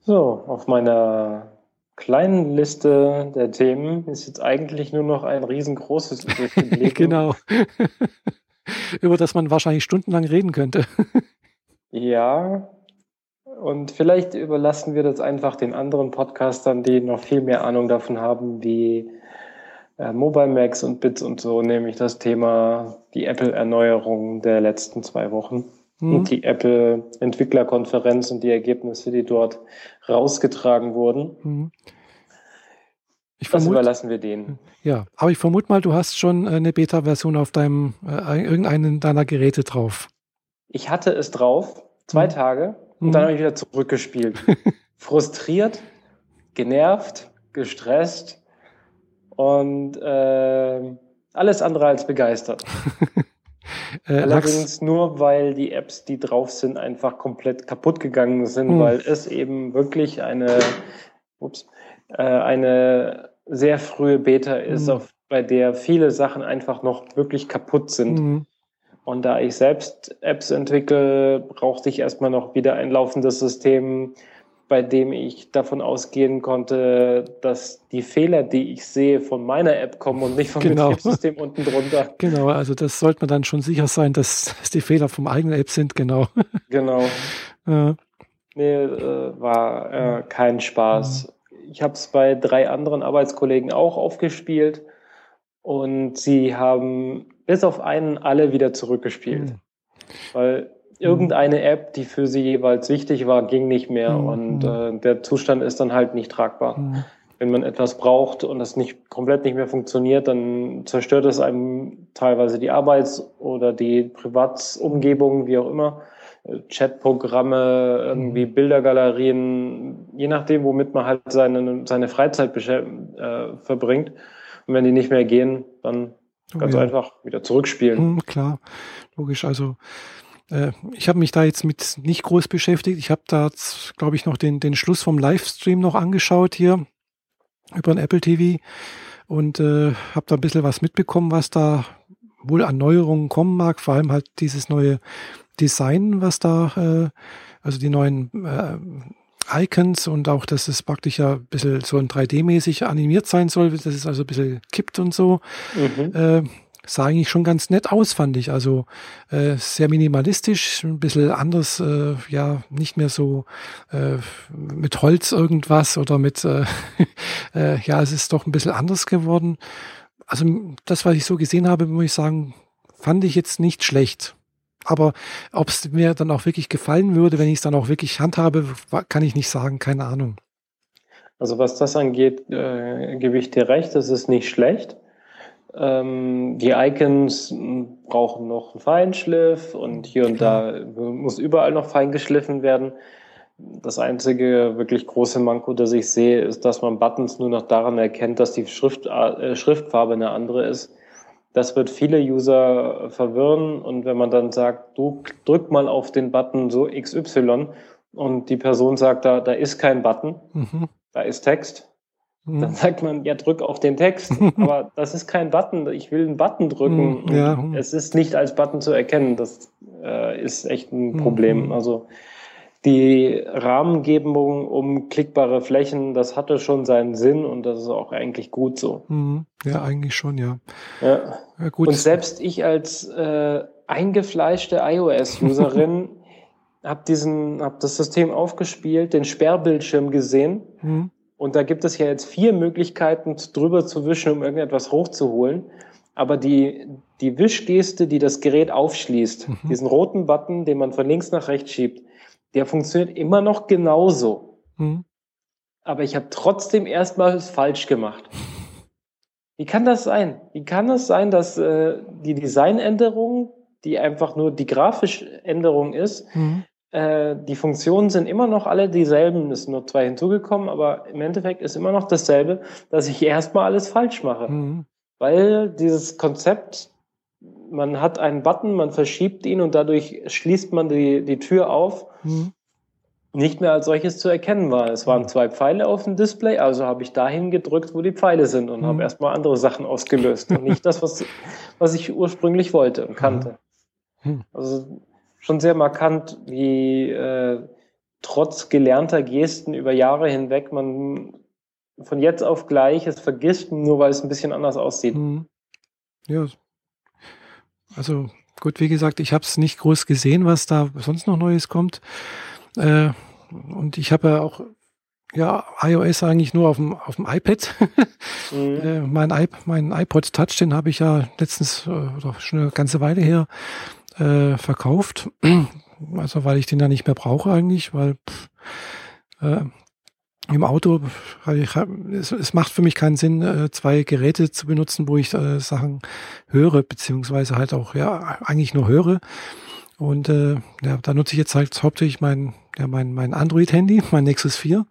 So, auf meiner kleinen Liste der Themen ist jetzt eigentlich nur noch ein riesengroßes übrig genau. Über das man wahrscheinlich stundenlang reden könnte. ja. Und vielleicht überlassen wir das einfach den anderen Podcastern, die noch viel mehr Ahnung davon haben, wie äh, Mobile Max und Bits und so, nämlich das Thema die Apple-Erneuerung der letzten zwei Wochen mhm. und die Apple-Entwicklerkonferenz und die Ergebnisse, die dort rausgetragen wurden. Mhm. Ich das vermute, überlassen wir denen. Ja, aber ich vermute mal, du hast schon eine Beta-Version auf deinem äh, irgendeinen deiner Geräte drauf. Ich hatte es drauf, zwei mhm. Tage, und dann mhm. habe ich wieder zurückgespielt. Frustriert, genervt, gestresst und äh, alles andere als begeistert. äh, Allerdings nur, weil die Apps, die drauf sind, einfach komplett kaputt gegangen sind, hm. weil es eben wirklich eine, ups, äh, eine sehr frühe Beta ist, hm. auf, bei der viele Sachen einfach noch wirklich kaputt sind. Hm. Und da ich selbst Apps entwickle, brauchte ich erstmal noch wieder ein laufendes System, bei dem ich davon ausgehen konnte, dass die Fehler, die ich sehe, von meiner App kommen und nicht vom genau. Betriebssystem unten drunter. Genau, also das sollte man dann schon sicher sein, dass, dass die Fehler vom eigenen App sind, genau. Genau. Ja. Nee, äh, war äh, kein Spaß. ich habe es bei drei anderen Arbeitskollegen auch aufgespielt und sie haben bis auf einen alle wieder zurückgespielt. Mhm. Weil irgendeine App, die für sie jeweils wichtig war, ging nicht mehr mhm. und äh, der Zustand ist dann halt nicht tragbar. Mhm. Wenn man etwas braucht und das nicht komplett nicht mehr funktioniert, dann zerstört es einem teilweise die Arbeits- oder die Privatsumgebung, wie auch immer. Chatprogramme, irgendwie mhm. Bildergalerien, je nachdem, womit man halt seine, seine Freizeit äh, verbringt. Und wenn die nicht mehr gehen, dann oh ganz ja. einfach wieder zurückspielen. Hm, klar, logisch. Also äh, ich habe mich da jetzt mit nicht groß beschäftigt. Ich habe da, glaube ich, noch den, den Schluss vom Livestream noch angeschaut hier über ein Apple TV und äh, habe da ein bisschen was mitbekommen, was da wohl an Neuerungen kommen mag. Vor allem halt dieses neue Design, was da, äh, also die neuen äh, Icons und auch, dass es praktisch ja ein bisschen so ein 3D-mäßig animiert sein soll, dass es also ein bisschen kippt und so. Mhm. Äh, sah eigentlich schon ganz nett aus, fand ich. Also äh, sehr minimalistisch, ein bisschen anders, äh, ja, nicht mehr so äh, mit Holz irgendwas oder mit, äh, äh, ja, es ist doch ein bisschen anders geworden. Also das, was ich so gesehen habe, muss ich sagen, fand ich jetzt nicht schlecht. Aber ob es mir dann auch wirklich gefallen würde, wenn ich es dann auch wirklich handhabe, kann ich nicht sagen, keine Ahnung. Also was das angeht, äh, gebe ich dir recht, das ist nicht schlecht. Ähm, die Icons brauchen noch einen Feinschliff und hier und da muss überall noch fein geschliffen werden. Das einzige wirklich große Manko, das ich sehe, ist, dass man Buttons nur noch daran erkennt, dass die Schrift, äh, Schriftfarbe eine andere ist. Das wird viele User verwirren und wenn man dann sagt, du drück mal auf den Button so XY und die Person sagt, da, da ist kein Button, mhm. da ist Text. Dann sagt man, ja, drück auf den Text. Aber das ist kein Button, ich will einen Button drücken. Mhm. Ja. Es ist nicht als Button zu erkennen. Das äh, ist echt ein mhm. Problem. Also die Rahmengebung um klickbare Flächen, das hatte schon seinen Sinn und das ist auch eigentlich gut so. Mhm. Ja, eigentlich schon, ja. ja. ja gut. Und selbst ich als äh, eingefleischte iOS-Userin habe diesen, habe das System aufgespielt, den Sperrbildschirm gesehen. Mhm. Und da gibt es ja jetzt vier Möglichkeiten, drüber zu wischen, um irgendetwas hochzuholen. Aber die, die Wischgeste, die das Gerät aufschließt, mhm. diesen roten Button, den man von links nach rechts schiebt, der funktioniert immer noch genauso. Mhm. Aber ich habe trotzdem erstmal falsch gemacht. Wie kann das sein? Wie kann das sein, dass äh, die Designänderung, die einfach nur die grafische Änderung ist, mhm. Äh, die Funktionen sind immer noch alle dieselben, es sind nur zwei hinzugekommen, aber im Endeffekt ist immer noch dasselbe, dass ich erstmal alles falsch mache. Mhm. Weil dieses Konzept man hat einen Button, man verschiebt ihn und dadurch schließt man die, die Tür auf. Mhm. Nicht mehr als solches zu erkennen war. Es waren zwei Pfeile auf dem Display, also habe ich dahin gedrückt, wo die Pfeile sind und mhm. habe erstmal andere Sachen ausgelöst und nicht das, was, was ich ursprünglich wollte und kannte. Mhm. Also schon sehr markant, wie äh, trotz gelernter Gesten über Jahre hinweg man von jetzt auf gleich es vergisst, nur weil es ein bisschen anders aussieht. Mhm. Ja, also gut, wie gesagt, ich habe es nicht groß gesehen, was da sonst noch Neues kommt. Äh, und ich habe ja auch ja, iOS eigentlich nur auf dem, auf dem iPad. mhm. äh, mein, iP mein iPod Touch, den habe ich ja letztens, äh, oder schon eine ganze Weile her, äh, verkauft. Also weil ich den ja nicht mehr brauche eigentlich, weil pff, äh, im Auto, es, es macht für mich keinen Sinn, äh, zwei Geräte zu benutzen, wo ich äh, Sachen höre, beziehungsweise halt auch ja eigentlich nur höre. Und äh, ja, da nutze ich jetzt halt hauptsächlich mein, ja, mein, mein Android-Handy, mein Nexus 4,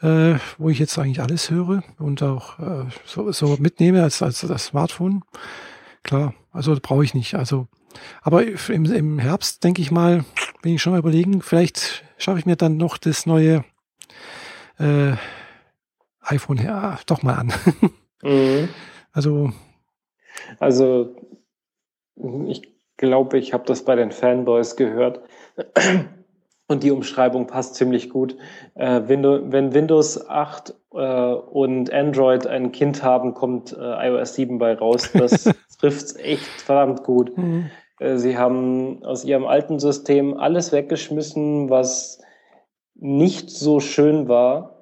äh, wo ich jetzt eigentlich alles höre und auch äh, so, so mitnehme als, als das Smartphone. Klar, also brauche ich nicht. Also, aber im, im Herbst denke ich mal, bin ich schon mal überlegen, vielleicht schaffe ich mir dann noch das neue äh, iPhone her, doch mal an. mhm. Also. Also, ich glaube, ich habe das bei den Fanboys gehört. Und die Umschreibung passt ziemlich gut. Äh, wenn Windows 8 äh, und Android ein Kind haben, kommt äh, iOS 7 bei raus. Das trifft echt verdammt gut. Mhm. Äh, sie haben aus ihrem alten System alles weggeschmissen, was nicht so schön war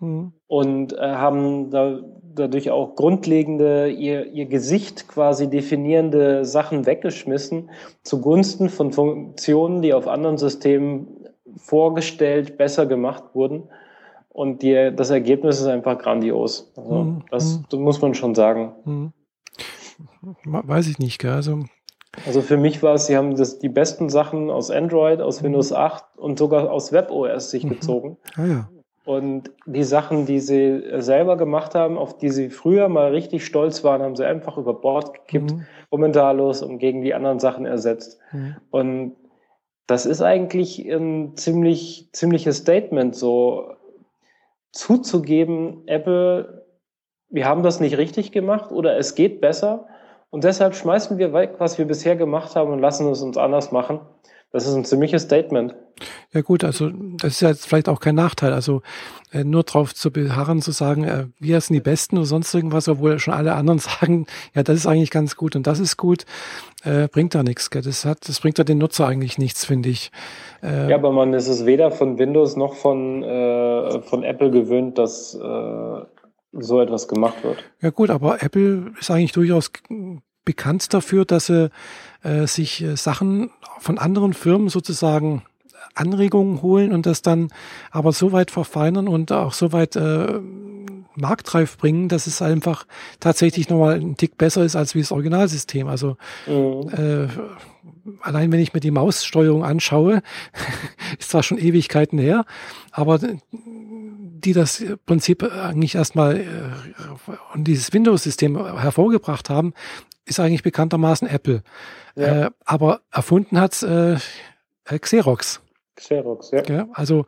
mhm. und äh, haben da, dadurch auch grundlegende, ihr, ihr Gesicht quasi definierende Sachen weggeschmissen, zugunsten von Funktionen, die auf anderen Systemen vorgestellt, besser gemacht wurden. Und die, das Ergebnis ist einfach grandios. Also, mhm. das, mhm. das, muss man schon sagen. Mhm. Weiß ich nicht, gell? Also, also für mich war es, sie haben das, die besten Sachen aus Android, aus mhm. Windows 8 und sogar aus WebOS sich mhm. gezogen. Ah, ja. Und die Sachen, die sie selber gemacht haben, auf die sie früher mal richtig stolz waren, haben sie einfach über Bord gekippt, mhm. kommentarlos und gegen die anderen Sachen ersetzt. Mhm. Und das ist eigentlich ein ziemlich, ziemliches Statement, so zuzugeben, Apple, wir haben das nicht richtig gemacht oder es geht besser und deshalb schmeißen wir weg, was wir bisher gemacht haben und lassen es uns anders machen. Das ist ein ziemliches Statement. Ja gut, also das ist ja jetzt vielleicht auch kein Nachteil. Also äh, nur darauf zu beharren, zu sagen, äh, wir sind die Besten oder sonst irgendwas, obwohl schon alle anderen sagen, ja, das ist eigentlich ganz gut und das ist gut, äh, bringt da nichts. Gell? Das hat, das bringt da den Nutzer eigentlich nichts, finde ich. Äh, ja, aber man ist es weder von Windows noch von äh, von Apple gewöhnt, dass äh, so etwas gemacht wird. Ja gut, aber Apple ist eigentlich durchaus bekannt dafür, dass sie äh, sich äh, Sachen von anderen Firmen sozusagen Anregungen holen und das dann aber so weit verfeinern und auch so weit äh, marktreif bringen, dass es einfach tatsächlich nochmal ein Tick besser ist als wie das Originalsystem. Also mhm. äh, allein wenn ich mir die Maussteuerung anschaue, ist zwar schon Ewigkeiten her, aber die das Prinzip eigentlich erstmal äh, und dieses Windows-System hervorgebracht haben, ist eigentlich bekanntermaßen Apple. Ja. Äh, aber erfunden hat's äh, Xerox. Xerox, ja. ja also,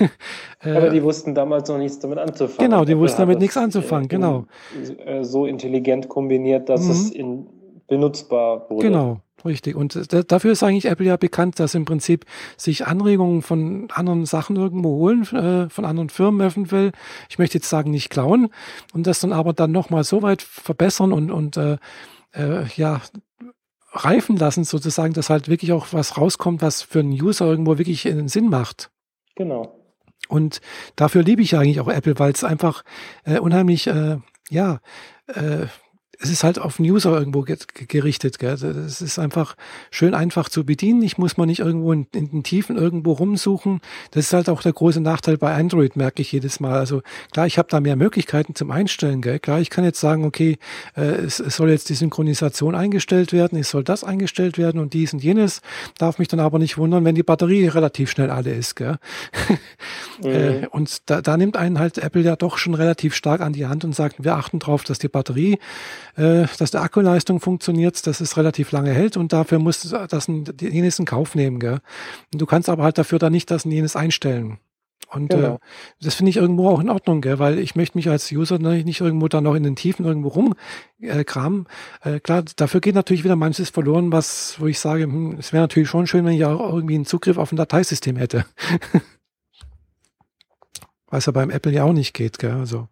äh, aber die wussten damals noch nichts damit anzufangen. Genau, die Apple wussten damit nichts anzufangen, genau. Äh, so intelligent kombiniert, dass mhm. es in, benutzbar wurde. Genau. Richtig. Und dafür ist eigentlich Apple ja bekannt, dass im Prinzip sich Anregungen von anderen Sachen irgendwo holen, äh, von anderen Firmen eventuell. Ich möchte jetzt sagen, nicht klauen und das dann aber dann nochmal so weit verbessern und, und äh, äh, ja, reifen lassen, sozusagen, dass halt wirklich auch was rauskommt, was für einen User irgendwo wirklich einen Sinn macht. Genau. Und dafür liebe ich eigentlich auch Apple, weil es einfach äh, unheimlich, äh, ja, äh, es ist halt auf den User irgendwo gerichtet. Gell? Also ist einfach schön einfach zu bedienen. Ich muss mal nicht irgendwo in, in, den Tiefen irgendwo rumsuchen. Das ist halt auch der große Nachteil bei Android, merke ich jedes Mal. Also klar, ich habe da mehr Möglichkeiten zum Einstellen. Gell? Klar, ich kann jetzt sagen, okay, äh, es, es soll jetzt die Synchronisation eingestellt werden, es soll das eingestellt werden und dies und jenes. Darf mich dann aber nicht wundern, wenn die Batterie relativ schnell alle ist. Gell? Mhm. äh, und da, da nimmt einen halt Apple ja doch schon relativ stark an die Hand und sagt, wir achten darauf, dass die Batterie äh, dass der Akkuleistung funktioniert, dass es relativ lange hält und dafür musst du das jenes in Kauf nehmen. Gell? Und du kannst aber halt dafür dann nicht das jenes einstellen. Und genau. äh, das finde ich irgendwo auch in Ordnung, gell? weil ich möchte mich als User nicht irgendwo dann noch in den Tiefen irgendwo rumkramen. Äh, äh, klar, dafür geht natürlich wieder manches verloren, was, wo ich sage, hm, es wäre natürlich schon schön, wenn ich auch irgendwie einen Zugriff auf ein Dateisystem hätte. was ja beim Apple ja auch nicht geht, gell? Also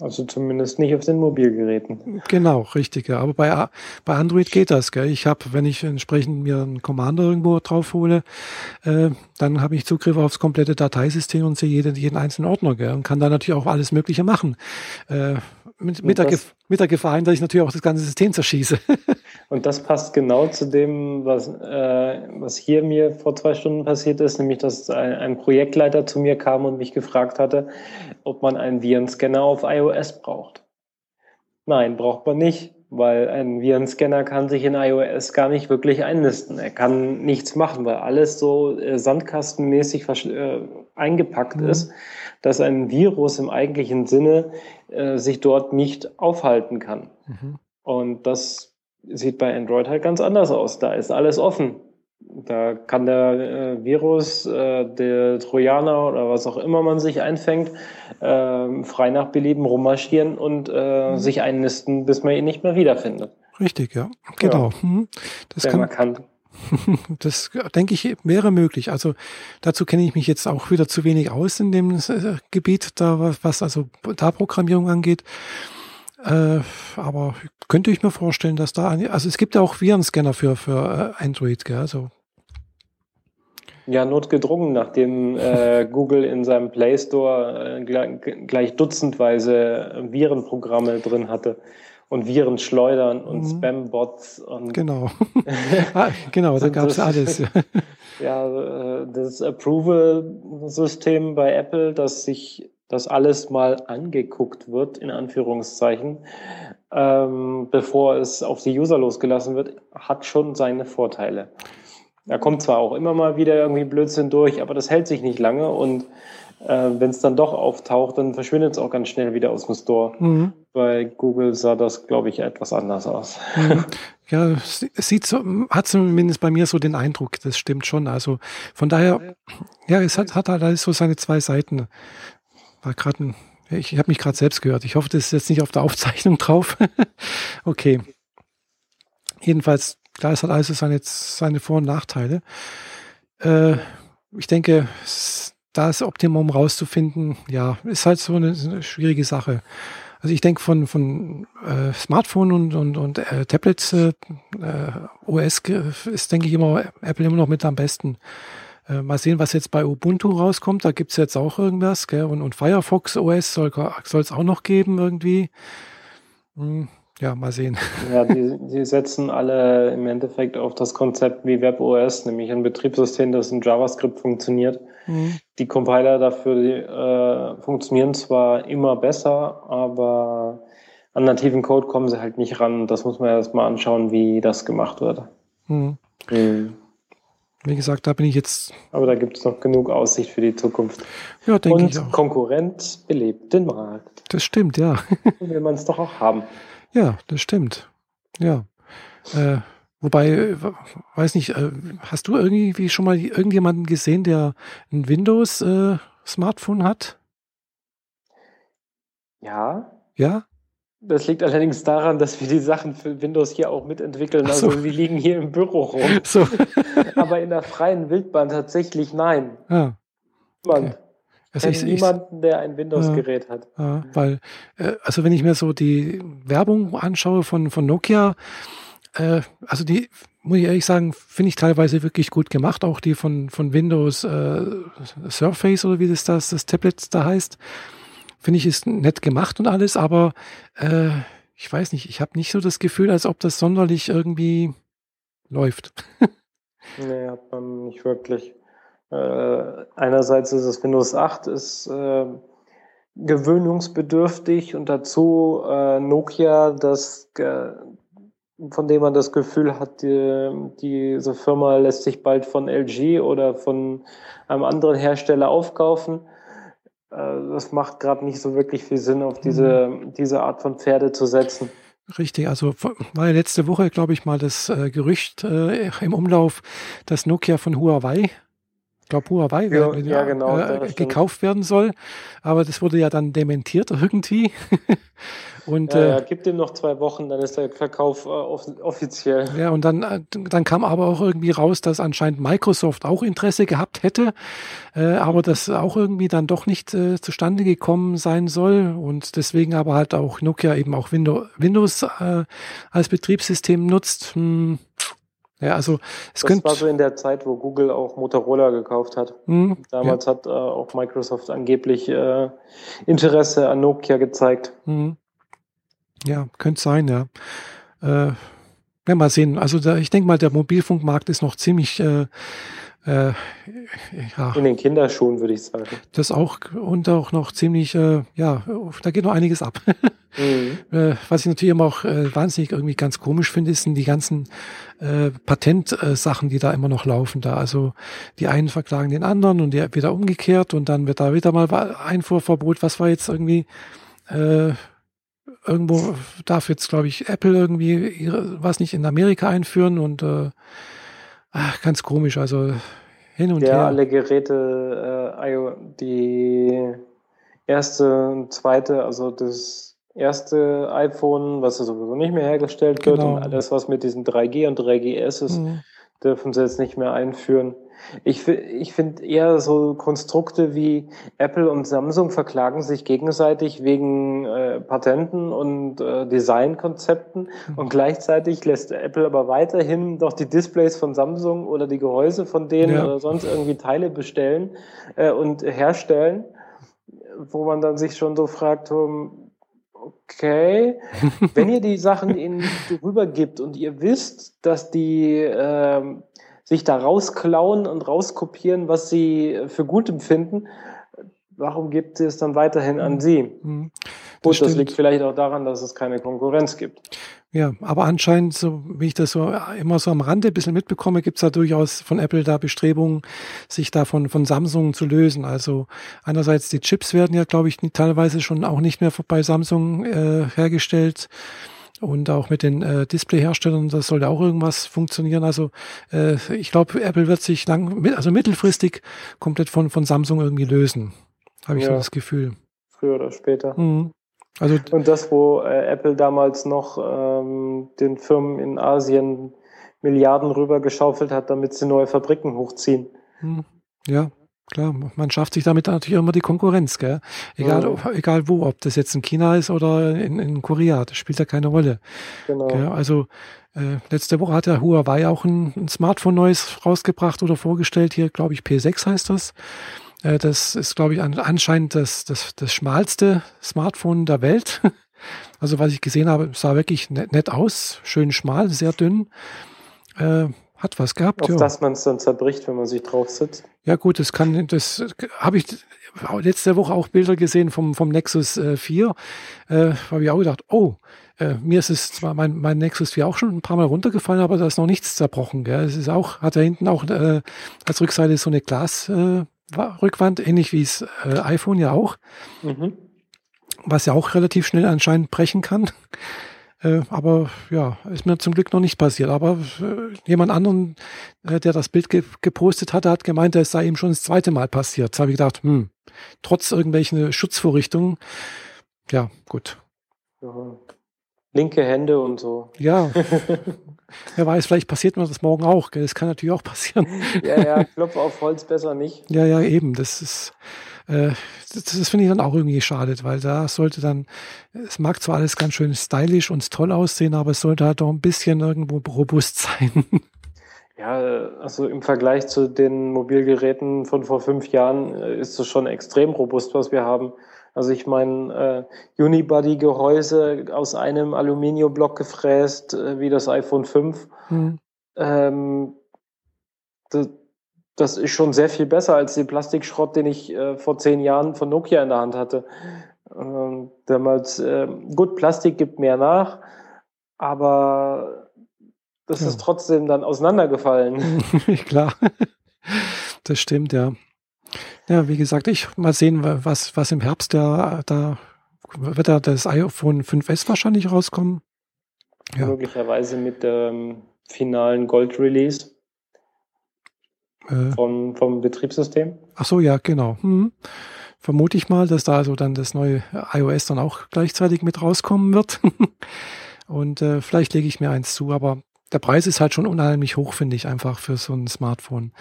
also zumindest nicht auf den Mobilgeräten. Genau, richtig. Ja. Aber bei, bei Android geht das. Gell? Ich habe, wenn ich entsprechend mir einen Commander irgendwo drauf hole, äh, dann habe ich Zugriff aufs komplette Dateisystem und sehe jeden, jeden einzelnen Ordner gell? und kann da natürlich auch alles Mögliche machen. Äh, mit, mit, der, mit der Gefahr, dass ich natürlich auch das ganze System zerschieße. Und das passt genau zu dem, was, äh, was hier mir vor zwei Stunden passiert ist, nämlich dass ein, ein Projektleiter zu mir kam und mich gefragt hatte, ob man einen Virenscanner auf iOS braucht. Nein, braucht man nicht, weil ein Virenscanner kann sich in iOS gar nicht wirklich einnisten. Er kann nichts machen, weil alles so äh, sandkastenmäßig äh, eingepackt mhm. ist, dass ein Virus im eigentlichen Sinne äh, sich dort nicht aufhalten kann. Mhm. Und das sieht bei Android halt ganz anders aus. Da ist alles offen. Da kann der äh, Virus, äh, der Trojaner oder was auch immer man sich einfängt, äh, frei nach Belieben rummarschieren und äh, mhm. sich einnisten, bis man ihn nicht mehr wiederfindet. Richtig, ja. Genau. Ja. Mhm. Das Sehr kann, markant. Das denke ich wäre möglich. Also dazu kenne ich mich jetzt auch wieder zu wenig aus in dem äh, Gebiet, da was also da Programmierung angeht. Äh, aber könnte ich mir vorstellen, dass da, also es gibt ja auch Virenscanner für, für äh, Android, gell? Also Ja, notgedrungen, nachdem äh, Google in seinem Play Store äh, gleich dutzendweise Virenprogramme drin hatte und Viren schleudern und mhm. Spam-Bots und genau, ah, genau, da gab es alles. ja, äh, das Approval-System bei Apple, dass sich das alles mal angeguckt wird, in Anführungszeichen, ähm, bevor es auf die User losgelassen wird, hat schon seine Vorteile. Da kommt zwar auch immer mal wieder irgendwie Blödsinn durch, aber das hält sich nicht lange und äh, wenn es dann doch auftaucht, dann verschwindet es auch ganz schnell wieder aus dem Store. Mhm. Bei Google sah das, glaube ich, etwas anders aus. Mhm. Ja, es sieht so, hat zumindest bei mir so den Eindruck, das stimmt schon. Also von daher, ja, es hat, hat halt alles so seine zwei Seiten. War gerade ein, ich habe mich gerade selbst gehört. Ich hoffe, das ist jetzt nicht auf der Aufzeichnung drauf. okay. Jedenfalls, klar, es hat also seine, seine Vor- und Nachteile. Äh, ich denke, das Optimum rauszufinden, ja, ist halt so eine, eine schwierige Sache. Also ich denke von, von äh, Smartphone und, und, und äh, Tablets äh, äh OS ist, denke ich, immer Apple immer noch mit am besten. Äh, mal sehen, was jetzt bei Ubuntu rauskommt. Da gibt's jetzt auch irgendwas. Gell? Und, und Firefox OS soll es auch noch geben irgendwie. Hm, ja, mal sehen. Ja, die, die setzen alle im Endeffekt auf das Konzept wie WebOS, nämlich ein Betriebssystem, das in JavaScript funktioniert. Mhm. Die Compiler dafür die, äh, funktionieren zwar immer besser, aber an nativen Code kommen sie halt nicht ran. Das muss man erst mal anschauen, wie das gemacht wird. Mhm. Mhm. Wie gesagt, da bin ich jetzt. Aber da gibt es noch genug Aussicht für die Zukunft. Ja, denke ich auch. Konkurrent belebt den Markt. Das stimmt, ja. will man es doch auch haben. Ja, das stimmt. Ja. Äh, wobei, weiß nicht, äh, hast du irgendwie schon mal irgendjemanden gesehen, der ein Windows-Smartphone äh, hat? Ja. Ja? Das liegt allerdings daran, dass wir die Sachen für Windows hier auch mitentwickeln. So. Also die liegen hier im Büro rum. So. Aber in der freien Wildbahn tatsächlich nein. Ah. Niemand. Okay. Also ich, niemanden, der ein Windows-Gerät ja, hat. Ja, weil, äh, also wenn ich mir so die Werbung anschaue von, von Nokia, äh, also die, muss ich ehrlich sagen, finde ich teilweise wirklich gut gemacht. Auch die von, von Windows äh, Surface oder wie das, das, das Tablet da heißt. Finde ich, ist nett gemacht und alles, aber äh, ich weiß nicht, ich habe nicht so das Gefühl, als ob das sonderlich irgendwie läuft. nee, hat man nicht wirklich. Äh, einerseits ist es Windows 8, ist äh, gewöhnungsbedürftig und dazu äh, Nokia, das, äh, von dem man das Gefühl hat, die, diese Firma lässt sich bald von LG oder von einem anderen Hersteller aufkaufen. Äh, das macht gerade nicht so wirklich viel Sinn, auf diese, mhm. diese Art von Pferde zu setzen. Richtig, also war ja letzte Woche, glaube ich, mal das äh, Gerücht äh, im Umlauf, dass Nokia von Huawei glaube Huawei ja, ja, genau, äh, gekauft werden soll. Aber das wurde ja dann dementiert irgendwie. und, ja, äh, ja, gibt ihm noch zwei Wochen, dann ist der Verkauf äh, offiziell. Ja, und dann, äh, dann kam aber auch irgendwie raus, dass anscheinend Microsoft auch Interesse gehabt hätte, äh, aber das auch irgendwie dann doch nicht äh, zustande gekommen sein soll. Und deswegen aber halt auch Nokia eben auch Windows, Windows äh, als Betriebssystem nutzt. Hm ja, also es das könnte. war so in der Zeit, wo Google auch Motorola gekauft hat. Mhm, Damals ja. hat äh, auch Microsoft angeblich äh, Interesse an Nokia gezeigt. Mhm. Ja, könnte sein, ja. Äh, ja, mal sehen. Also da, ich denke mal, der Mobilfunkmarkt ist noch ziemlich äh, äh, ja. In den Kinderschuhen, würde ich sagen. Das auch und auch noch ziemlich, äh, ja, da geht noch einiges ab. mhm. äh, was ich natürlich immer auch äh, wahnsinnig irgendwie ganz komisch finde, sind die ganzen äh, Patentsachen, die da immer noch laufen. Da also die einen verklagen den anderen und der wieder umgekehrt und dann wird da wieder mal Einfuhrverbot. Was war jetzt irgendwie äh, irgendwo darf jetzt, glaube ich, Apple irgendwie ihre, was nicht in Amerika einführen und äh, ach, ganz komisch. Also hin und ja, her. alle Geräte, äh, die erste und zweite, also das erste iPhone, was ja sowieso nicht mehr hergestellt wird genau. und alles, was mit diesen 3G und 3GS ist, mhm. dürfen sie jetzt nicht mehr einführen. Ich, ich finde eher so Konstrukte wie Apple und Samsung verklagen sich gegenseitig wegen äh, Patenten und äh, Designkonzepten mhm. und gleichzeitig lässt Apple aber weiterhin doch die Displays von Samsung oder die Gehäuse von denen ja. oder sonst irgendwie Teile bestellen äh, und herstellen, wo man dann sich schon so fragt, um, okay, wenn ihr die Sachen ihnen rübergibt und ihr wisst, dass die ähm, sich da rausklauen und rauskopieren, was sie für gut empfinden, warum gibt es dann weiterhin an sie? Mhm. Gut, das, das liegt vielleicht auch daran, dass es keine Konkurrenz gibt. Ja, aber anscheinend, so wie ich das so immer so am Rande ein bisschen mitbekomme, gibt es da durchaus von Apple da Bestrebungen, sich davon von Samsung zu lösen. Also einerseits die Chips werden ja, glaube ich, teilweise schon auch nicht mehr bei Samsung äh, hergestellt und auch mit den äh, Displayherstellern, das sollte auch irgendwas funktionieren. Also äh, ich glaube, Apple wird sich lang, also mittelfristig komplett von, von Samsung irgendwie lösen. Habe ich ja. so das Gefühl. Früher oder später. Mhm. Also, und das, wo äh, Apple damals noch ähm, den Firmen in Asien Milliarden rübergeschaufelt hat, damit sie neue Fabriken hochziehen. Mhm. Ja, Klar, man schafft sich damit natürlich immer die Konkurrenz, gell? Egal, ja. egal wo, ob das jetzt in China ist oder in, in Korea, das spielt ja keine Rolle. Genau. Gell? Also äh, letzte Woche hat der Huawei auch ein, ein Smartphone neues rausgebracht oder vorgestellt. Hier, glaube ich, P6 heißt das. Äh, das ist, glaube ich, an, anscheinend das, das, das schmalste Smartphone der Welt. Also was ich gesehen habe, sah wirklich nett, nett aus, schön schmal, sehr dünn. Äh, hat was gehabt. Auf ja. dass man es dann zerbricht, wenn man sich drauf sitzt. Ja gut, das kann, das habe ich letzte Woche auch Bilder gesehen vom, vom Nexus äh, 4. Äh, habe ich auch gedacht, oh, äh, mir ist es zwar mein, mein Nexus 4 auch schon ein paar Mal runtergefallen, aber da ist noch nichts zerbrochen. Gell? Es ist auch, hat da hinten auch äh, als Rückseite so eine Glasrückwand, äh, ähnlich wie es äh, iPhone ja auch. Mhm. Was ja auch relativ schnell anscheinend brechen kann. Äh, aber ja, ist mir zum Glück noch nicht passiert. Aber äh, jemand anderen, äh, der das Bild ge gepostet hatte, hat gemeint, es sei ihm schon das zweite Mal passiert. Da habe ich gedacht, hm, trotz irgendwelchen Schutzvorrichtungen, ja, gut. Ja. Linke Hände und so. Ja. Wer weiß, vielleicht passiert mir das morgen auch. Gell? Das kann natürlich auch passieren. Ja, ja, Klopf auf Holz besser nicht. Ja, ja, eben. Das ist, äh, das, das finde ich dann auch irgendwie schade, weil da sollte dann, es mag zwar alles ganz schön stylisch und toll aussehen, aber es sollte halt doch ein bisschen irgendwo robust sein. Ja, also im Vergleich zu den Mobilgeräten von vor fünf Jahren äh, ist es schon extrem robust, was wir haben. Also ich meine, äh, Unibody-Gehäuse aus einem Aluminiumblock gefräst, äh, wie das iPhone 5. Hm. Ähm, das, das ist schon sehr viel besser als den Plastikschrott, den ich äh, vor zehn Jahren von Nokia in der Hand hatte. Ähm, damals, äh, gut, Plastik gibt mehr nach, aber das ja. ist trotzdem dann auseinandergefallen. Klar, das stimmt, ja. Ja, wie gesagt, ich mal sehen, was, was im Herbst da, da wird da das iPhone 5S wahrscheinlich rauskommen. Ja. Möglicherweise mit dem finalen Gold-Release. Äh, vom, vom Betriebssystem? Ach so, ja, genau. Hm. Vermute ich mal, dass da also dann das neue iOS dann auch gleichzeitig mit rauskommen wird. Und äh, vielleicht lege ich mir eins zu, aber der Preis ist halt schon unheimlich hoch, finde ich, einfach für so ein Smartphone.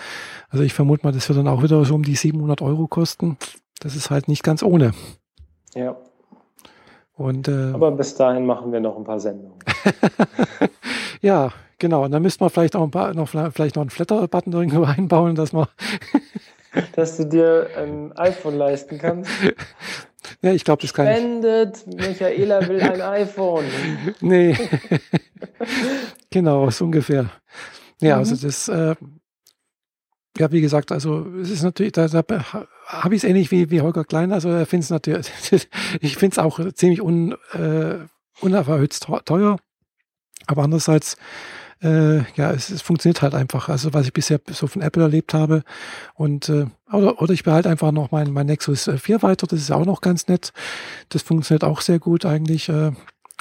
Also ich vermute mal, das wird dann auch wieder so um die 700 Euro kosten. Das ist halt nicht ganz ohne. Ja. Und, äh, Aber bis dahin machen wir noch ein paar Sendungen. ja, Genau, und dann müsste man vielleicht auch ein paar, noch, vielleicht noch einen Flatter-Button irgendwo einbauen, dass man. dass du dir ein iPhone leisten kannst. Ja, ich glaube, das kann ich. Spendet, Michaela will ein iPhone. nee. genau, so ungefähr. Ja, also mhm. also das, äh, ja, wie gesagt, also es ist natürlich, da, da habe ich es ähnlich wie, wie Holger Klein, also er findet es natürlich, ich finde es auch ziemlich un, äh, unerhöht teuer, aber andererseits äh, ja, es, es funktioniert halt einfach. Also was ich bisher so von Apple erlebt habe. Und äh, oder, oder ich behalte einfach noch mein, mein Nexus 4 weiter, das ist auch noch ganz nett. Das funktioniert auch sehr gut eigentlich. Äh,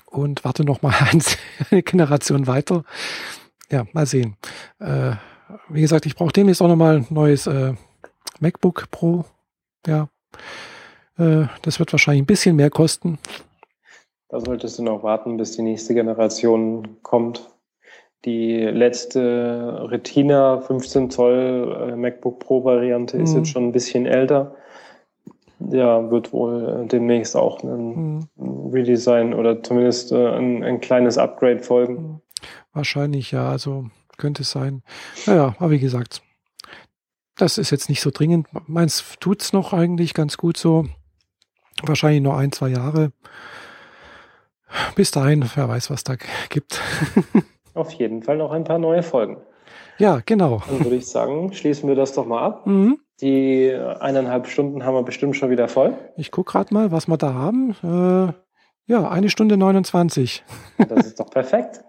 und warte noch mal eine Generation weiter. Ja, mal sehen. Äh, wie gesagt, ich brauche demnächst auch noch mal ein neues äh, MacBook Pro. Ja, äh, das wird wahrscheinlich ein bisschen mehr kosten. Da solltest du noch warten, bis die nächste Generation kommt die letzte Retina 15 Zoll äh, MacBook Pro Variante ist mhm. jetzt schon ein bisschen älter. Ja, wird wohl äh, demnächst auch ein, mhm. Redesign oder zumindest äh, ein, ein, kleines Upgrade folgen. Mhm. Wahrscheinlich ja, also könnte es sein. Naja, aber wie gesagt, das ist jetzt nicht so dringend. Meins tut's noch eigentlich ganz gut so. Wahrscheinlich nur ein, zwei Jahre. Bis dahin, wer weiß, was da gibt. Auf jeden Fall noch ein paar neue Folgen. Ja, genau. Dann würde ich sagen, schließen wir das doch mal ab. Mhm. Die eineinhalb Stunden haben wir bestimmt schon wieder voll. Ich gucke gerade mal, was wir da haben. Äh, ja, eine Stunde 29. Das ist doch perfekt.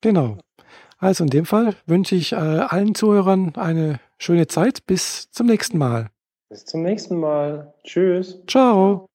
genau. Also in dem Fall wünsche ich äh, allen Zuhörern eine schöne Zeit. Bis zum nächsten Mal. Bis zum nächsten Mal. Tschüss. Ciao.